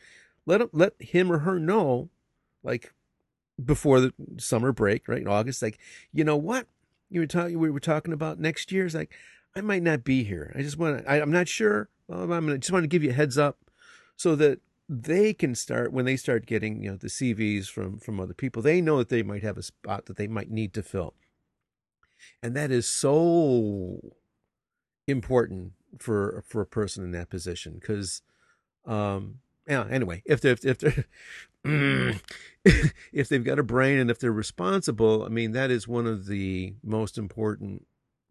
let him, let him or her know like before the summer break, right? In August, like, you know what? You were talking, we were talking about next year. It's like, I might not be here. I just want to, I'm not sure. I'm gonna, just want to give you a heads up so that they can start when they start getting, you know, the CVs from, from other people, they know that they might have a spot that they might need to fill. And that is so important for, for a person in that position because, um, yeah, anyway, if they're, if they're, *clears throat* if they've got a brain and if they're responsible, I mean, that is one of the most important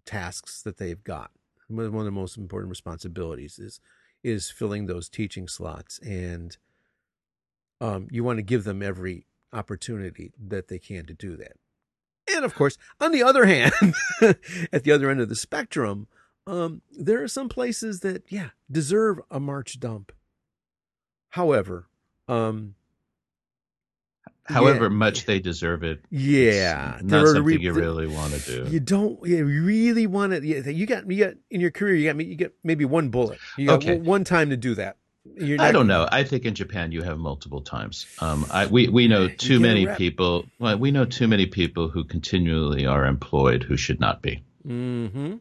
tasks that they've got. One of the most important responsibilities is is filling those teaching slots, and um, you want to give them every opportunity that they can to do that. And of course, on the other hand, *laughs* at the other end of the spectrum, um, there are some places that, yeah, deserve a March dump. However, um, however yeah. much they deserve it. Yeah, not something re- you really want to do. You don't. You really want to. You got. You got in your career. You got. You get maybe one bullet. You got okay. one time to do that. I don't know. I think in Japan you have multiple times. Um, I, we we know too many people. Well, we know too many people who continually are employed who should not be. Mm-hmm.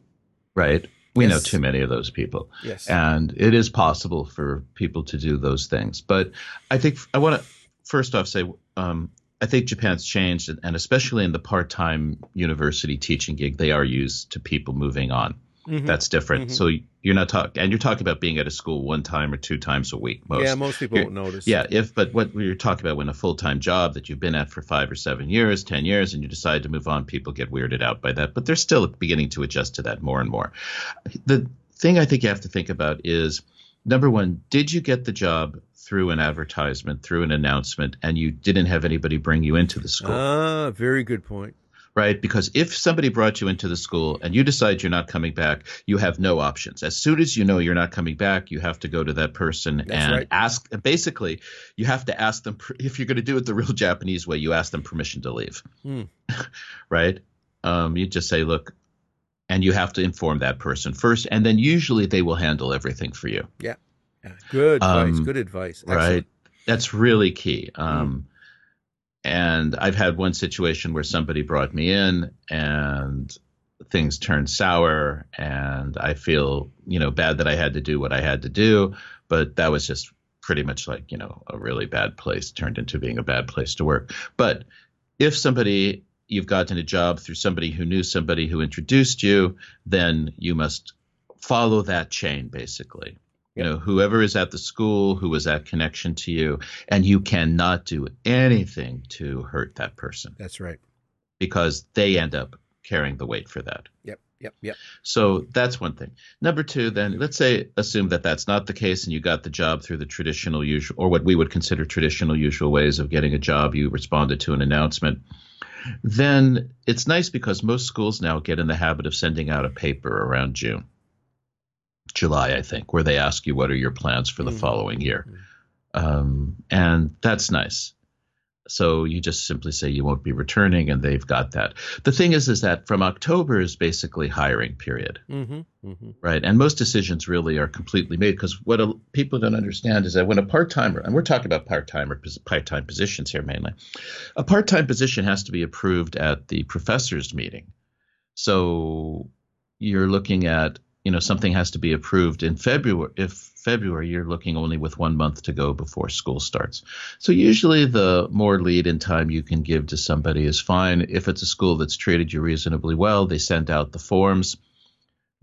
Right. We yes. know too many of those people. Yes. And it is possible for people to do those things. But I think I want to first off say um, I think Japan's changed, and especially in the part-time university teaching gig, they are used to people moving on. Mm-hmm. That's different. Mm-hmm. So you're not talking, and you're talking about being at a school one time or two times a week. Most. Yeah, most people you're, won't notice. Yeah, if but what you're talking about when a full-time job that you've been at for five or seven years, ten years, and you decide to move on, people get weirded out by that. But they're still beginning to adjust to that more and more. The thing I think you have to think about is number one, did you get the job through an advertisement, through an announcement, and you didn't have anybody bring you into the school? Ah, very good point. Right? Because if somebody brought you into the school and you decide you're not coming back, you have no options. As soon as you know you're not coming back, you have to go to that person That's and right. ask. Basically, you have to ask them if you're going to do it the real Japanese way. You ask them permission to leave. Hmm. *laughs* right? Um, you just say, "Look, and you have to inform that person first, and then usually they will handle everything for you. Yeah, yeah. good um, advice. Good advice. Excellent. Right, that's really key. Um, mm. And I've had one situation where somebody brought me in, and things turned sour and I feel, you know, bad that I had to do what I had to do. But that was just pretty much like, you know, a really bad place turned into being a bad place to work. But if somebody, you've gotten a job through somebody who knew somebody who introduced you, then you must follow that chain basically. You know, whoever is at the school, who was that connection to you, and you cannot do anything to hurt that person. That's right. Because they end up carrying the weight for that. Yep. Yep. Yep. So that's one thing. Number two, then let's say assume that that's not the case, and you got the job through the traditional usual, or what we would consider traditional usual ways of getting a job. You responded to an announcement. Then it's nice because most schools now get in the habit of sending out a paper around June, July, I think, where they ask you what are your plans for the mm-hmm. following year, mm-hmm. um, and that's nice. So you just simply say you won't be returning, and they've got that. The thing is, is that from October is basically hiring period, mm-hmm, mm-hmm. right? And most decisions really are completely made because what a, people don't understand is that when a part timer, and we're talking about part timer part time positions here mainly, a part time position has to be approved at the professors' meeting. So you're looking at you know something has to be approved in February. If February, you're looking only with one month to go before school starts. So usually, the more lead in time you can give to somebody is fine. If it's a school that's treated you reasonably well, they send out the forms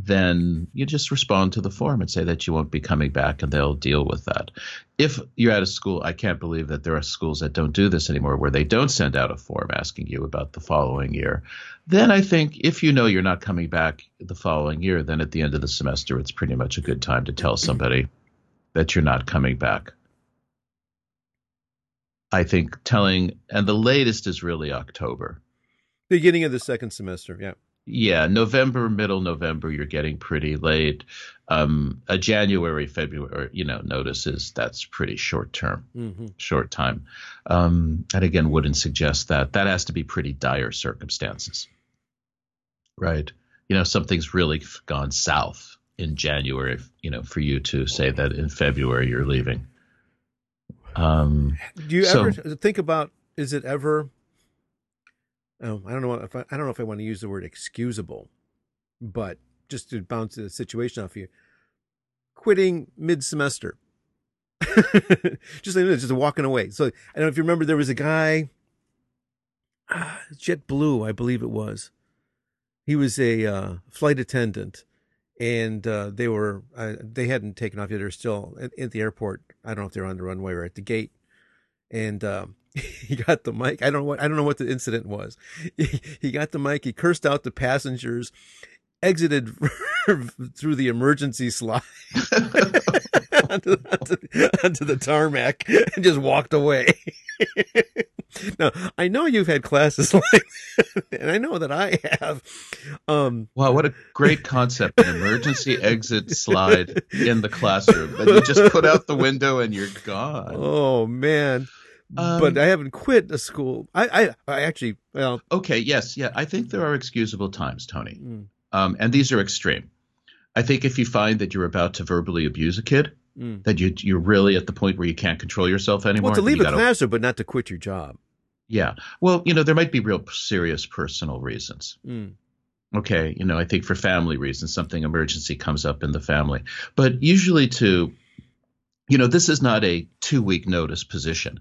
then you just respond to the form and say that you won't be coming back and they'll deal with that. If you're at a school, I can't believe that there are schools that don't do this anymore where they don't send out a form asking you about the following year. Then I think if you know you're not coming back the following year, then at the end of the semester, it's pretty much a good time to tell somebody that you're not coming back. I think telling, and the latest is really October. Beginning of the second semester, yeah yeah, November, middle November, you're getting pretty late. Um, a January, February, you know, notices that's pretty short term, mm-hmm. short time. Um, and again, wouldn't suggest that. That has to be pretty dire circumstances, right? You know, something's really gone south in January, you know, for you to say that in February you're leaving. Um, Do you so, ever think about? Is it ever um, I don't know if I, I don't know if I want to use the word excusable, but just to bounce the situation off you, quitting mid semester, *laughs* just just walking away. So I don't know if you remember there was a guy, uh, JetBlue, I believe it was. He was a uh, flight attendant, and uh, they were uh, they hadn't taken off yet. They're still at, at, the airport. I don't know if they're on the runway or at the gate, and um, *laughs* he got the mic. I don't know what I don't know what the incident was. He, *laughs* he got the mic. He cursed out the passengers, exited *laughs* through the emergency slide onto, onto, onto, the tarmac, and just walked away. now I know you've had classes like, that, and I know that I have. Um, wow, what a great concept! An emergency exit slide in the classroom that you just put out the window and you're gone. Oh man. Um, but I haven't quit a school. I, I, I actually, well. Okay, yes, yeah. I think there are excusable times, Tony. Mm. Um, and these are extreme. I think if you find that you're about to verbally abuse a kid, mm. that you, you're really at the point where you can't control yourself anymore. Well, to leave a classroom, but not to quit your job. Yeah. Well, you know, there might be real serious personal reasons. Mm. Okay. You know, I think for family reasons, something emergency comes up in the family. But usually to, you know, this is not a two week notice position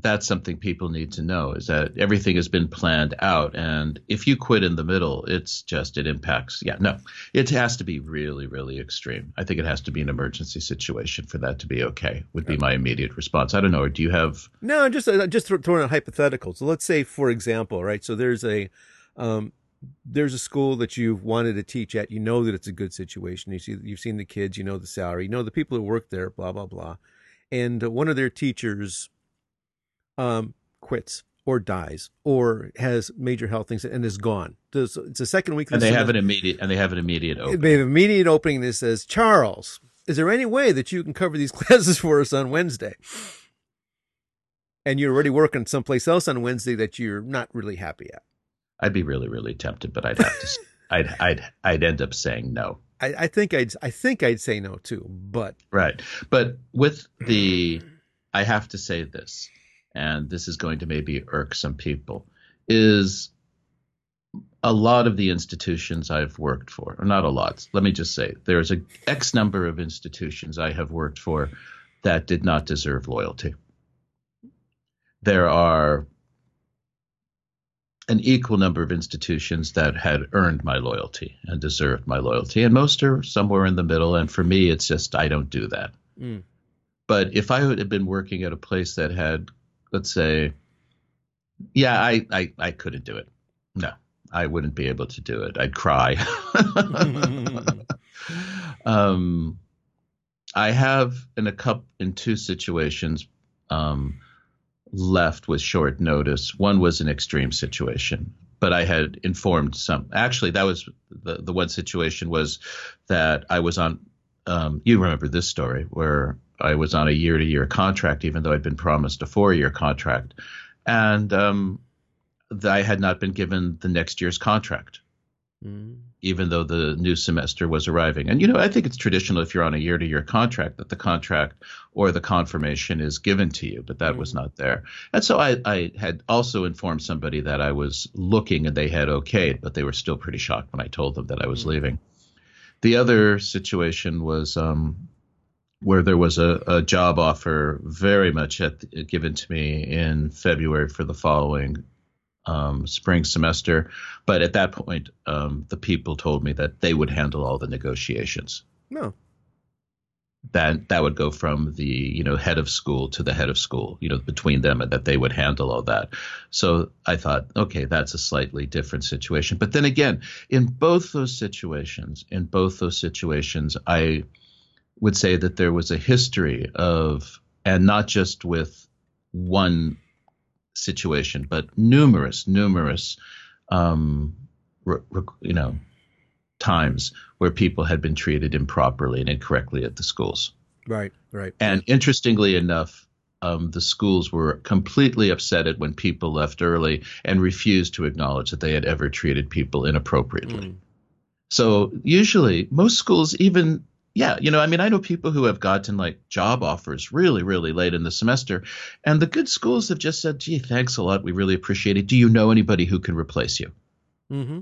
that's something people need to know is that everything has been planned out and if you quit in the middle it's just it impacts yeah no it has to be really really extreme. I think it has to be an emergency situation for that to be okay would be my immediate response. I don't know do you have? No just uh, just throwing a hypothetical so let's say for example right so there's a um, there's a school that you've wanted to teach at you know that it's a good situation you see you've seen the kids you know the salary you know the people who work there blah blah blah and one of their teachers um, quits or dies or has major health things and is gone. It's the second week. And they have an immediate and they have an immediate opening. They have an immediate opening that says, Charles, is there any way that you can cover these *laughs* classes for us on Wednesday? And you're already working someplace else on Wednesday that you're not really happy at. I'd be really, really tempted, but I'd have to. *laughs* I'd, I'd, I'd end up saying no. I, I think I'd, I think I'd say no too, but right. But with the, I have to say this and this is going to maybe irk some people, is a lot of the institutions I've worked for, or not a lot, let me just say, there's a X number of institutions I have worked for that did not deserve loyalty. There are an equal number of institutions that had earned my loyalty and deserved my loyalty, and most are somewhere in the middle. And for me, it's just I don't do that. Mm. But if I had been working at a place that had, let's say, yeah, I, I, I couldn't do it. No, I wouldn't be able to do it. I'd cry. *laughs* um, I have in a cup in two situations um, left with short notice. One was an extreme situation, but I had informed some. Actually, that was the the one situation was that I was on. Um, you remember this story where I was on a year to year contract, even though I'd been promised a four year contract, and um, I had not been given the next year's contract. Mm even though the new semester was arriving. And, you know, I think it's traditional if you're on a year to year contract that the contract or the confirmation is given to you, but that mm-hmm. was not there. And so I, I, had also informed somebody that I was looking and they had okayed, but they were still pretty shocked when I told them that I was mm-hmm. leaving. The other situation was um, where there was a, a, job offer very much at, given to me in February for the following um, spring semester. But at that point, um, the people told me that they would handle all the negotiations. No. That that would go from the you know head of school to the head of school, you know, between them, and that they would handle all that. So I thought, okay, that's a slightly different situation. But then again, in both those situations, in both those situations, I would say that there was a history of, and not just with one situation, but numerous, numerous, um, re, re, you know, times where people had been treated improperly and incorrectly at the schools. Right, right. And interestingly enough, um, the schools were completely upset at when people left early and refused to acknowledge that they had ever treated people inappropriately. Mm. So usually, most schools, even yeah, you know, I mean, I know people who have gotten like job offers really, really late in the semester, and the good schools have just said, "Gee, thanks a lot. We really appreciate it. Do you know anybody who can replace you?" Mm-hmm.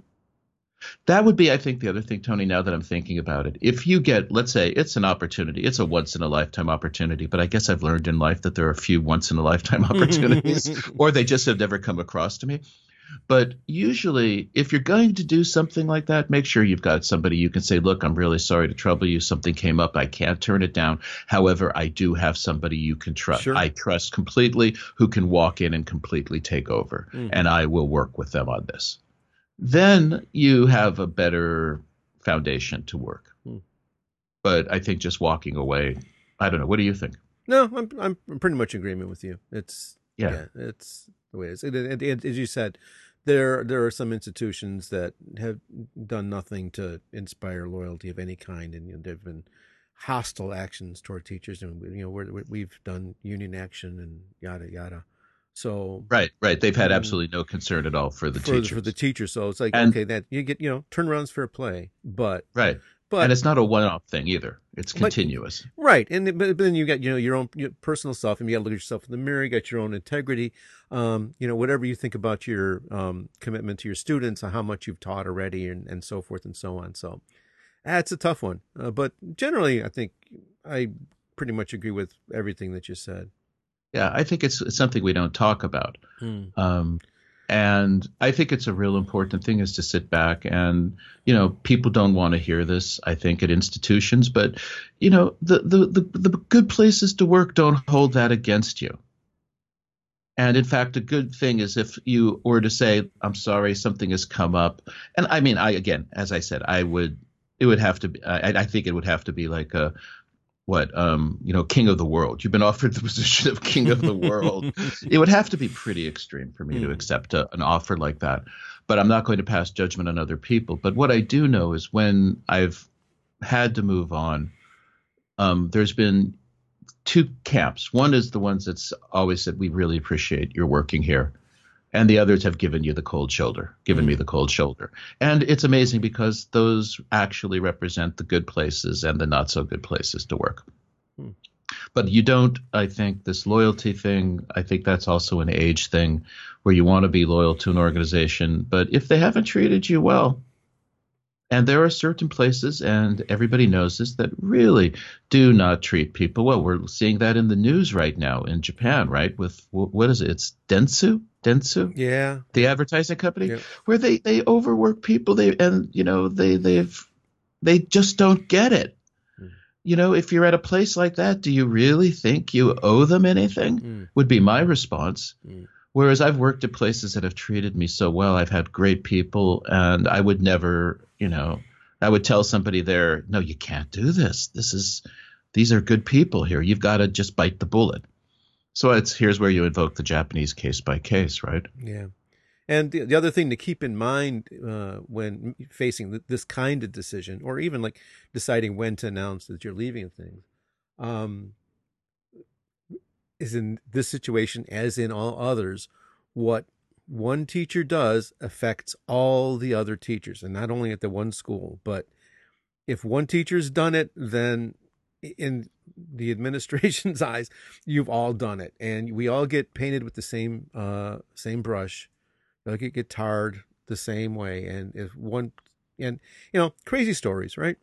That would be, I think, the other thing, Tony. Now that I'm thinking about it, if you get, let's say, it's an opportunity, it's a once in a lifetime opportunity, but I guess I've learned in life that there are a few once in a lifetime *laughs* opportunities, *laughs* or they just have never come across to me. But usually, if you're going to do something like that, make sure you've got somebody you can say, Look, I'm really sorry to trouble you. Something came up. I can't turn it down. However, I do have somebody you can trust. Sure. I trust completely who can walk in and completely take over, mm. and I will work with them on this. Then you have a better foundation to work. Mm. But I think just walking away, I don't know. What do you think? No, I'm I'm pretty much in agreement with you. It's yeah, yeah it's the way it is. It, it, it, as you said, there there are some institutions that have done nothing to inspire loyalty of any kind, and you know, there've been hostile actions toward teachers, and you know we we've done union action and yada yada. So right, right, they've had mm-hmm. absolutely no concern at all for the for, teachers. For the teachers, so it's like and, okay, that you get you know turnarounds fair play, but right, but and it's not a one-off thing either. It's continuous. But, right, and but, then you got you know your own your personal stuff, and you got to look at yourself in the mirror. You got your own integrity. Um, you know whatever you think about your um, commitment to your students, how much you've taught already, and, and so forth and so on. So, that's a tough one. Uh, but generally, I think I pretty much agree with everything that you said. Yeah, I think it's, it's something we don't talk about. Hmm. Um, and I think it's a real important thing is to sit back and, you know, people don't want to hear this, I think, at institutions, but, you know, the, the, the, the good places to work don't hold that against you. And in fact, a good thing is if you were to say, I'm sorry, something has come up. And I mean, I, again, as I said, I would, it would have to be, I, I think it would have to be like a, what um you know king of the world you've been offered the *laughs* position of king of the world it would have to be pretty extreme for me mm. to hmm. accept a, an offer like that but i'm not going to pass judgment on other people but what i do know is when i've had to move on um, there's been two camps one is the ones that's always said we really appreciate your working here and the others have given you the cold shoulder, given mm. me the cold shoulder. And it's amazing because those actually represent the good places and the not so good places to work. Mm. But you don't. I think this loyalty thing. I think that's also an age thing, where you want to be loyal to an organization, but if they haven't treated you well, and there are certain places, and everybody knows this, that really do not treat people well. We're seeing that in the news right now in Japan, right? With what is it? It's Dentsu, Dentsu, yeah, the advertising company, Yeah. where they they overwork people. They and you know they they've they just don't get it. Hmm. You know, if you're at a place like that, do you really think you owe them anything? Mm. Would be my response. Mm. Whereas I've worked at places that have treated me so well, I've had great people, and I would never, you know, I would tell somebody there, no, you can't do this. This is, these are good people here. You've got to just bite the bullet. So it's here's where you invoke the Japanese case by case, right? Yeah. And the, the other thing to keep in mind uh, when facing this kind of decision, or even like deciding when to announce that you're leaving things, um, is in this situation, as in all others, what one teacher does affects all the other teachers, and not only at the one school, but if one teacher's done it, then in the administration's *laughs* eyes, you've all done it, and we all get painted with the same uh, same brush. They'll get, get tarred the same way, and if one, and you know, crazy stories, right?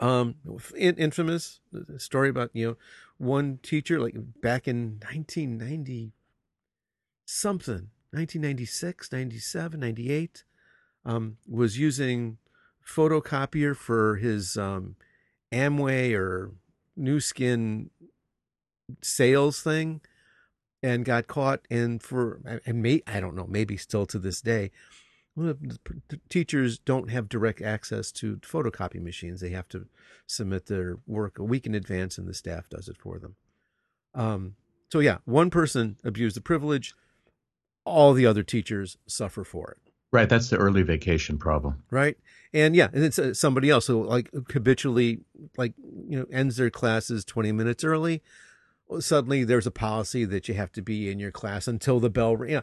Um, in, infamous story about you know one teacher like back in 1990 something 1996 97 98 um, was using photocopier for his um, amway or Nu Skin sales thing and got caught and for and may i don't know maybe still to this day the teachers don't have direct access to photocopy machines. They have to submit their work a week in advance, and the staff does it for them. Um, so yeah, one person abused the privilege, all the other teachers suffer for it. Right. That's the early vacation problem. Right. And yeah, and it's uh, somebody else who like habitually like you know ends their classes twenty minutes early. Suddenly, there's a policy that you have to be in your class until the bell. You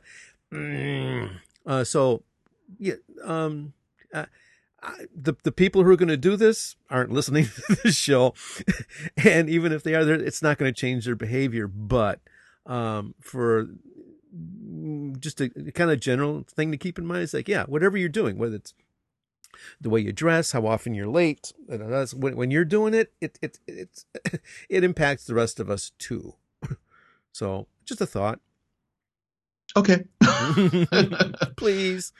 know, uh, so yeah, um, uh, I, the the people who are going to do this aren't listening *laughs* to this show, *laughs* and even if they are, it's not going to change their behavior. But um, for just a, a kind of general thing to keep in mind is like, yeah, whatever you're doing, whether it's the way you dress, how often you're late, when, when you're doing it, it it it's *laughs* it impacts the rest of us too. So just a thought. Okay. Please.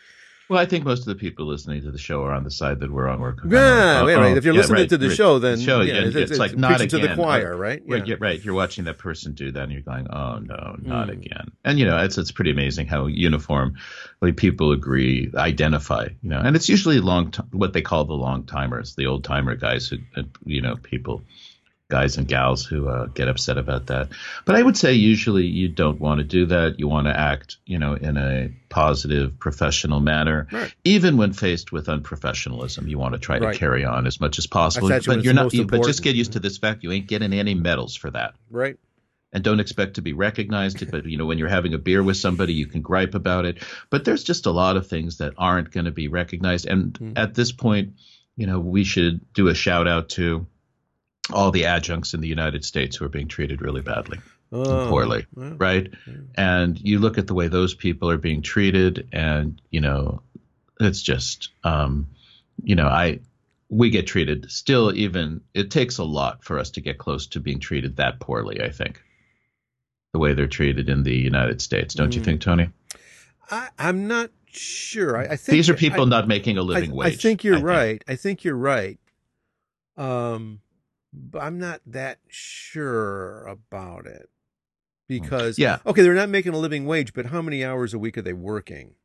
Well, I think most of the people listening to the show are on the side that we're on. We're yeah, yeah, oh, right. If you're yeah, listening right, to the right. show, then show, yeah, it's, it's, it's like not again. to the choir, right? Yeah. Right, right. You're watching that person do that, and you're going, "Oh no, not Mm. again!" And you know, it's it's pretty amazing how uniformly people agree, identify. You know, and it's usually long, t- what they call the long timers, the old timer guys who, uh, you know, people, guys and gals who uh, get upset about that. But I would say usually you don't want to do that. You want to act, you know, in a positive, professional manner. Right. Even when faced with unprofessionalism, you want to try Right. to carry on as much as possible. But you're not. you- But just get used to this fact: you ain't getting any medals for that Right. and don't expect to be recognized. But you know, when you're having a beer with somebody, you can gripe about it. But there's just a lot of things that aren't going to be recognized. And Mm. at this point, you know, we should do a shout out to all the adjuncts in the United States who are being treated really badly, Oh, poorly, right? yeah. And you look at the way those people are being treated, and you know, it's just, um, you know, I. We get treated still even it takes a lot for us to get close to being treated that poorly, I think the way they're treated in the United States. Don't you Mm. think, Tony? I, I'm not sure. I, I think These are people I, not making a living I, wage. I think you're right. I think you're right. Um, I'm not that sure about it because Yeah. okay, they're not making a living wage, but how many hours a week are they working?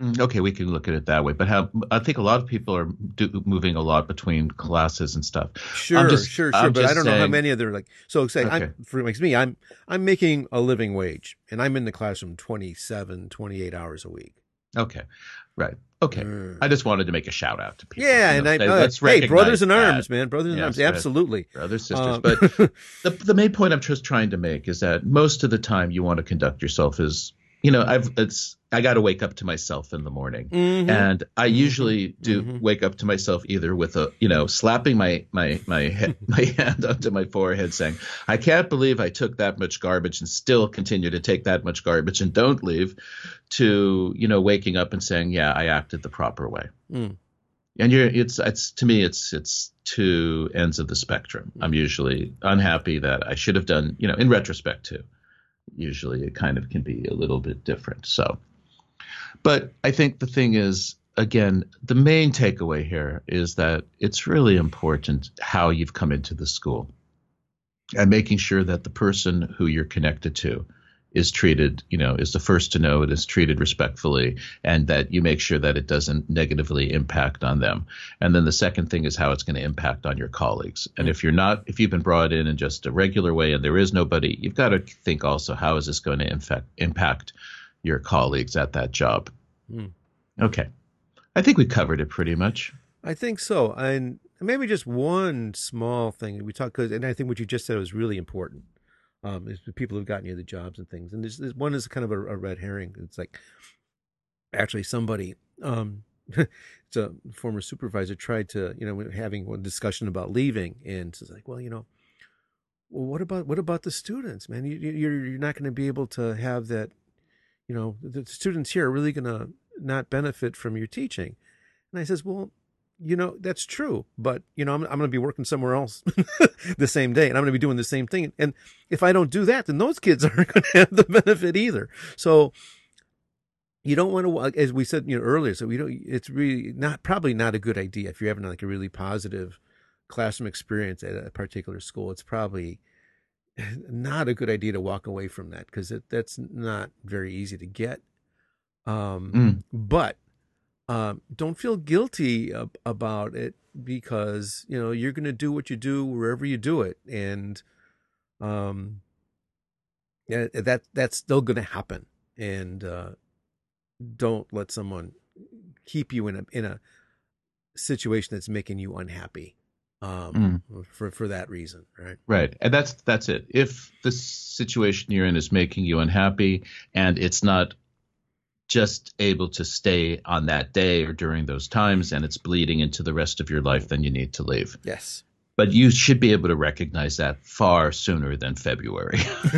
Mm, Okay, we can look at it that way. But how, I think a lot of people are do, moving a lot between classes and stuff. Sure, just- sure, sure. I'm but I don't know how many of them are like. So say, Okay. I'm, for makes me, I'm I'm making a living wage, and I'm in the classroom 27, 28 hours a week. Okay, right. Okay. Mm. I just wanted to make a shout out to people. yeah, you and I uh, hey, brothers in that, arms, man, brothers in Yes, arms, absolutely. brothers sisters. Um, but *laughs* the the main point I'm just trying to make is that most of the time you want to conduct yourself as you know, I've it's I got to wake up to myself in the morning, Mhm. and I Mhm. usually do Mhm. wake up to myself either with a you know slapping my my my he- *laughs* my hand onto my forehead, saying, "I can't believe I took that much garbage and still continue to take that much garbage and don't leave," to you know waking up and saying, "Yeah, I acted the proper way." Mm. And you're it's it's to me it's it's two ends of the spectrum. I'm usually unhappy that I should have done you know in retrospect too. Usually it kind of can be a little bit different. So, but I think the thing is again the main takeaway here is that it's really important how you've come into the school and making sure that the person who you're connected to is treated, you know, is the first to know it is treated respectfully and that you make sure that it doesn't negatively impact on them. And then the second thing is how it's going to impact on your colleagues. And if you're not, if you've been brought in in just a regular way and there is nobody, you've got to think also how is this going to infect, impact your colleagues at that job? Hmm. Okay. I think we covered it pretty much. I think so. And maybe just one small thing we talked, and I think what you just said was really important. Um, is the people who've gotten you the jobs and things. And this, this one is kind of a, a red herring. It's like actually somebody, um, *laughs* it's a former supervisor tried to, you know, having one discussion about leaving, and it's like, well, you know, well, what about what about the students, man? You, you- you're you're not going to be able to have that. You know, the students here are really going to not benefit from your teaching. And I says, well, you know, that's true, but you know, I'm, I'm going to be working somewhere else *laughs* the same day and I'm going to be doing the same thing. And if I don't do that, then those kids *laughs* aren't going to have the benefit either. So you don't want to, as we said, you know, earlier, so we don't, it's really not, probably not a good idea if you're having like a really positive classroom experience at a particular school. It's probably *laughs* not a good idea to walk away from that because that's not very easy to get. Um, Mm. but um, don't feel guilty ab- about it because you know you're going to do what you do wherever you do it, and um, yeah, that that's still going to happen. And uh, don't let someone keep you in a in a situation that's making you unhappy um, for for that reason, right? Right. And that's that's it. If the situation you're in is making you unhappy and it's not just able to stay on that day or during those times and it's bleeding into the rest of your life, then you need to leave. Yes. But you should be able to recognize that far sooner than February. *laughs* *laughs*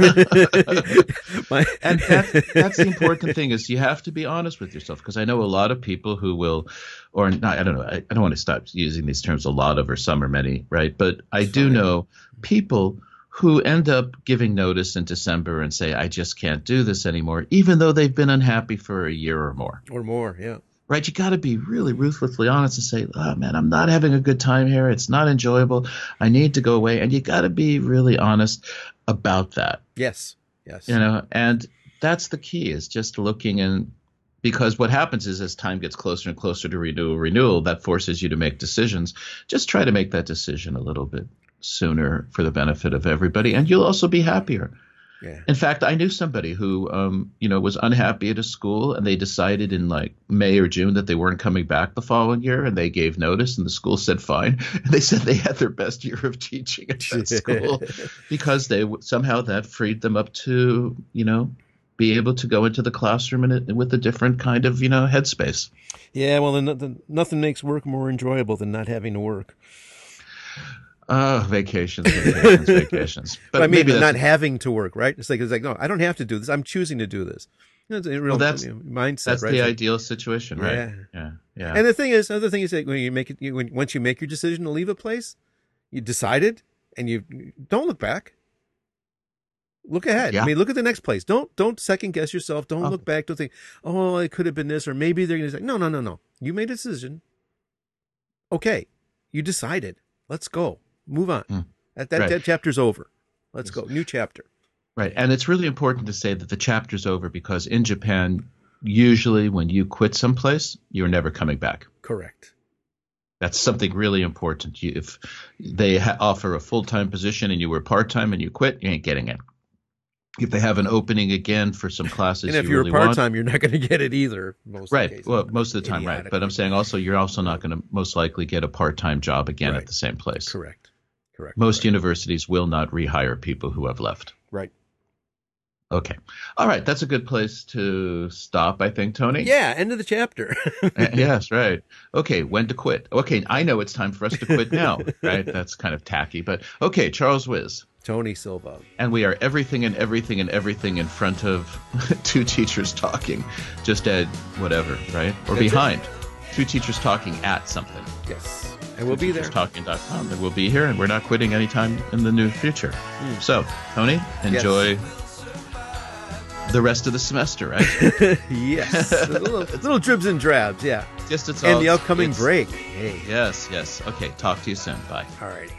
My- and that, that's the important thing is you have to be honest with yourself because I know a lot of people who will, or not, I don't know, I, I don't want to stop using these terms a lot of or some or many, right? But I do know people who end up giving notice in December and say, I just can't do this anymore, even though they've been unhappy for a year or more, or more, yeah. right? You got to be really ruthlessly honest and say, oh man, I'm not having a good time here. It's not enjoyable. I need to go away. And you got to be really honest about that Yes. Yes. you know and that's the key is just looking and because what happens is as time gets closer and closer to renewal renewal that forces you to make decisions just try to make that decision a little bit sooner for the benefit of everybody and you'll also be happier yeah. in fact i knew somebody who um, you know was unhappy at a school and they decided in like may or june that they weren't coming back the following year and they gave notice and the school said fine and *laughs* they said they had their best year of teaching at that *laughs* school because they somehow that freed them up to you know be able to go into the classroom in a, with a different kind of you know headspace Yeah, well, nothing makes work more enjoyable than not having to work. Oh vacations vacations *laughs* vacations But I mean, maybe not having to work, right? It's like it's like no, I don't have to do this. I'm choosing to do this. You know, it's a real Well, that's- mindset, that's right? the like- ideal situation right Yeah. yeah yeah, And the thing is, another thing is that when you make it, you, when, once you make your decision to leave a place, you decided, and you don't look back. Look ahead. Yeah. I mean, look at the next place. Don't don't second guess yourself. Don't Oh. look back. Don't think, oh, it could have been this, or maybe they're going to say, no, no, no, no. You made a decision. Okay, you decided. Let's go. Move on. Mm. That that, Right. that chapter's over. Let's go. New chapter. Right. And it's really important to say that the chapter's over because in Japan, usually when you quit someplace, you're never coming back. Correct. That's something really important. You, if they ha- offer a full time position and you were part time and you quit, you ain't getting it. If they have an opening again for some classes, and if you you're really part time, you're not going to get it either. Most of the right? Well, most of the time, right. But I'm saying also you're also not going to most likely get a part time job again Right. at the same place. correct. Correct. Most correct. universities will not rehire people who have left. right. Okay. All right. That's a good place to stop, I think, Tony. Yeah, end of the chapter. *laughs* Uh, yes, right. Okay, when to quit. Okay, I know it's time for us to quit now, *laughs* right? That's kind of tacky, but okay, Charles Wiz. Tony Silva. And we are everything and everything and everything in front of *laughs* two teachers talking, just at whatever, right? Or That's behind. Two teachers talking at something. Yes. And we'll be there. Talking.com. And we'll be here, and we're not quitting anytime in the near future. Hmm. So, Tony, enjoy the rest of the semester, right? *laughs* yes. *laughs* little, little dribs and drabs, yeah. Just it's And all- the upcoming break. Hey. Yes, yes. Okay, talk to you soon. Bye. All righty.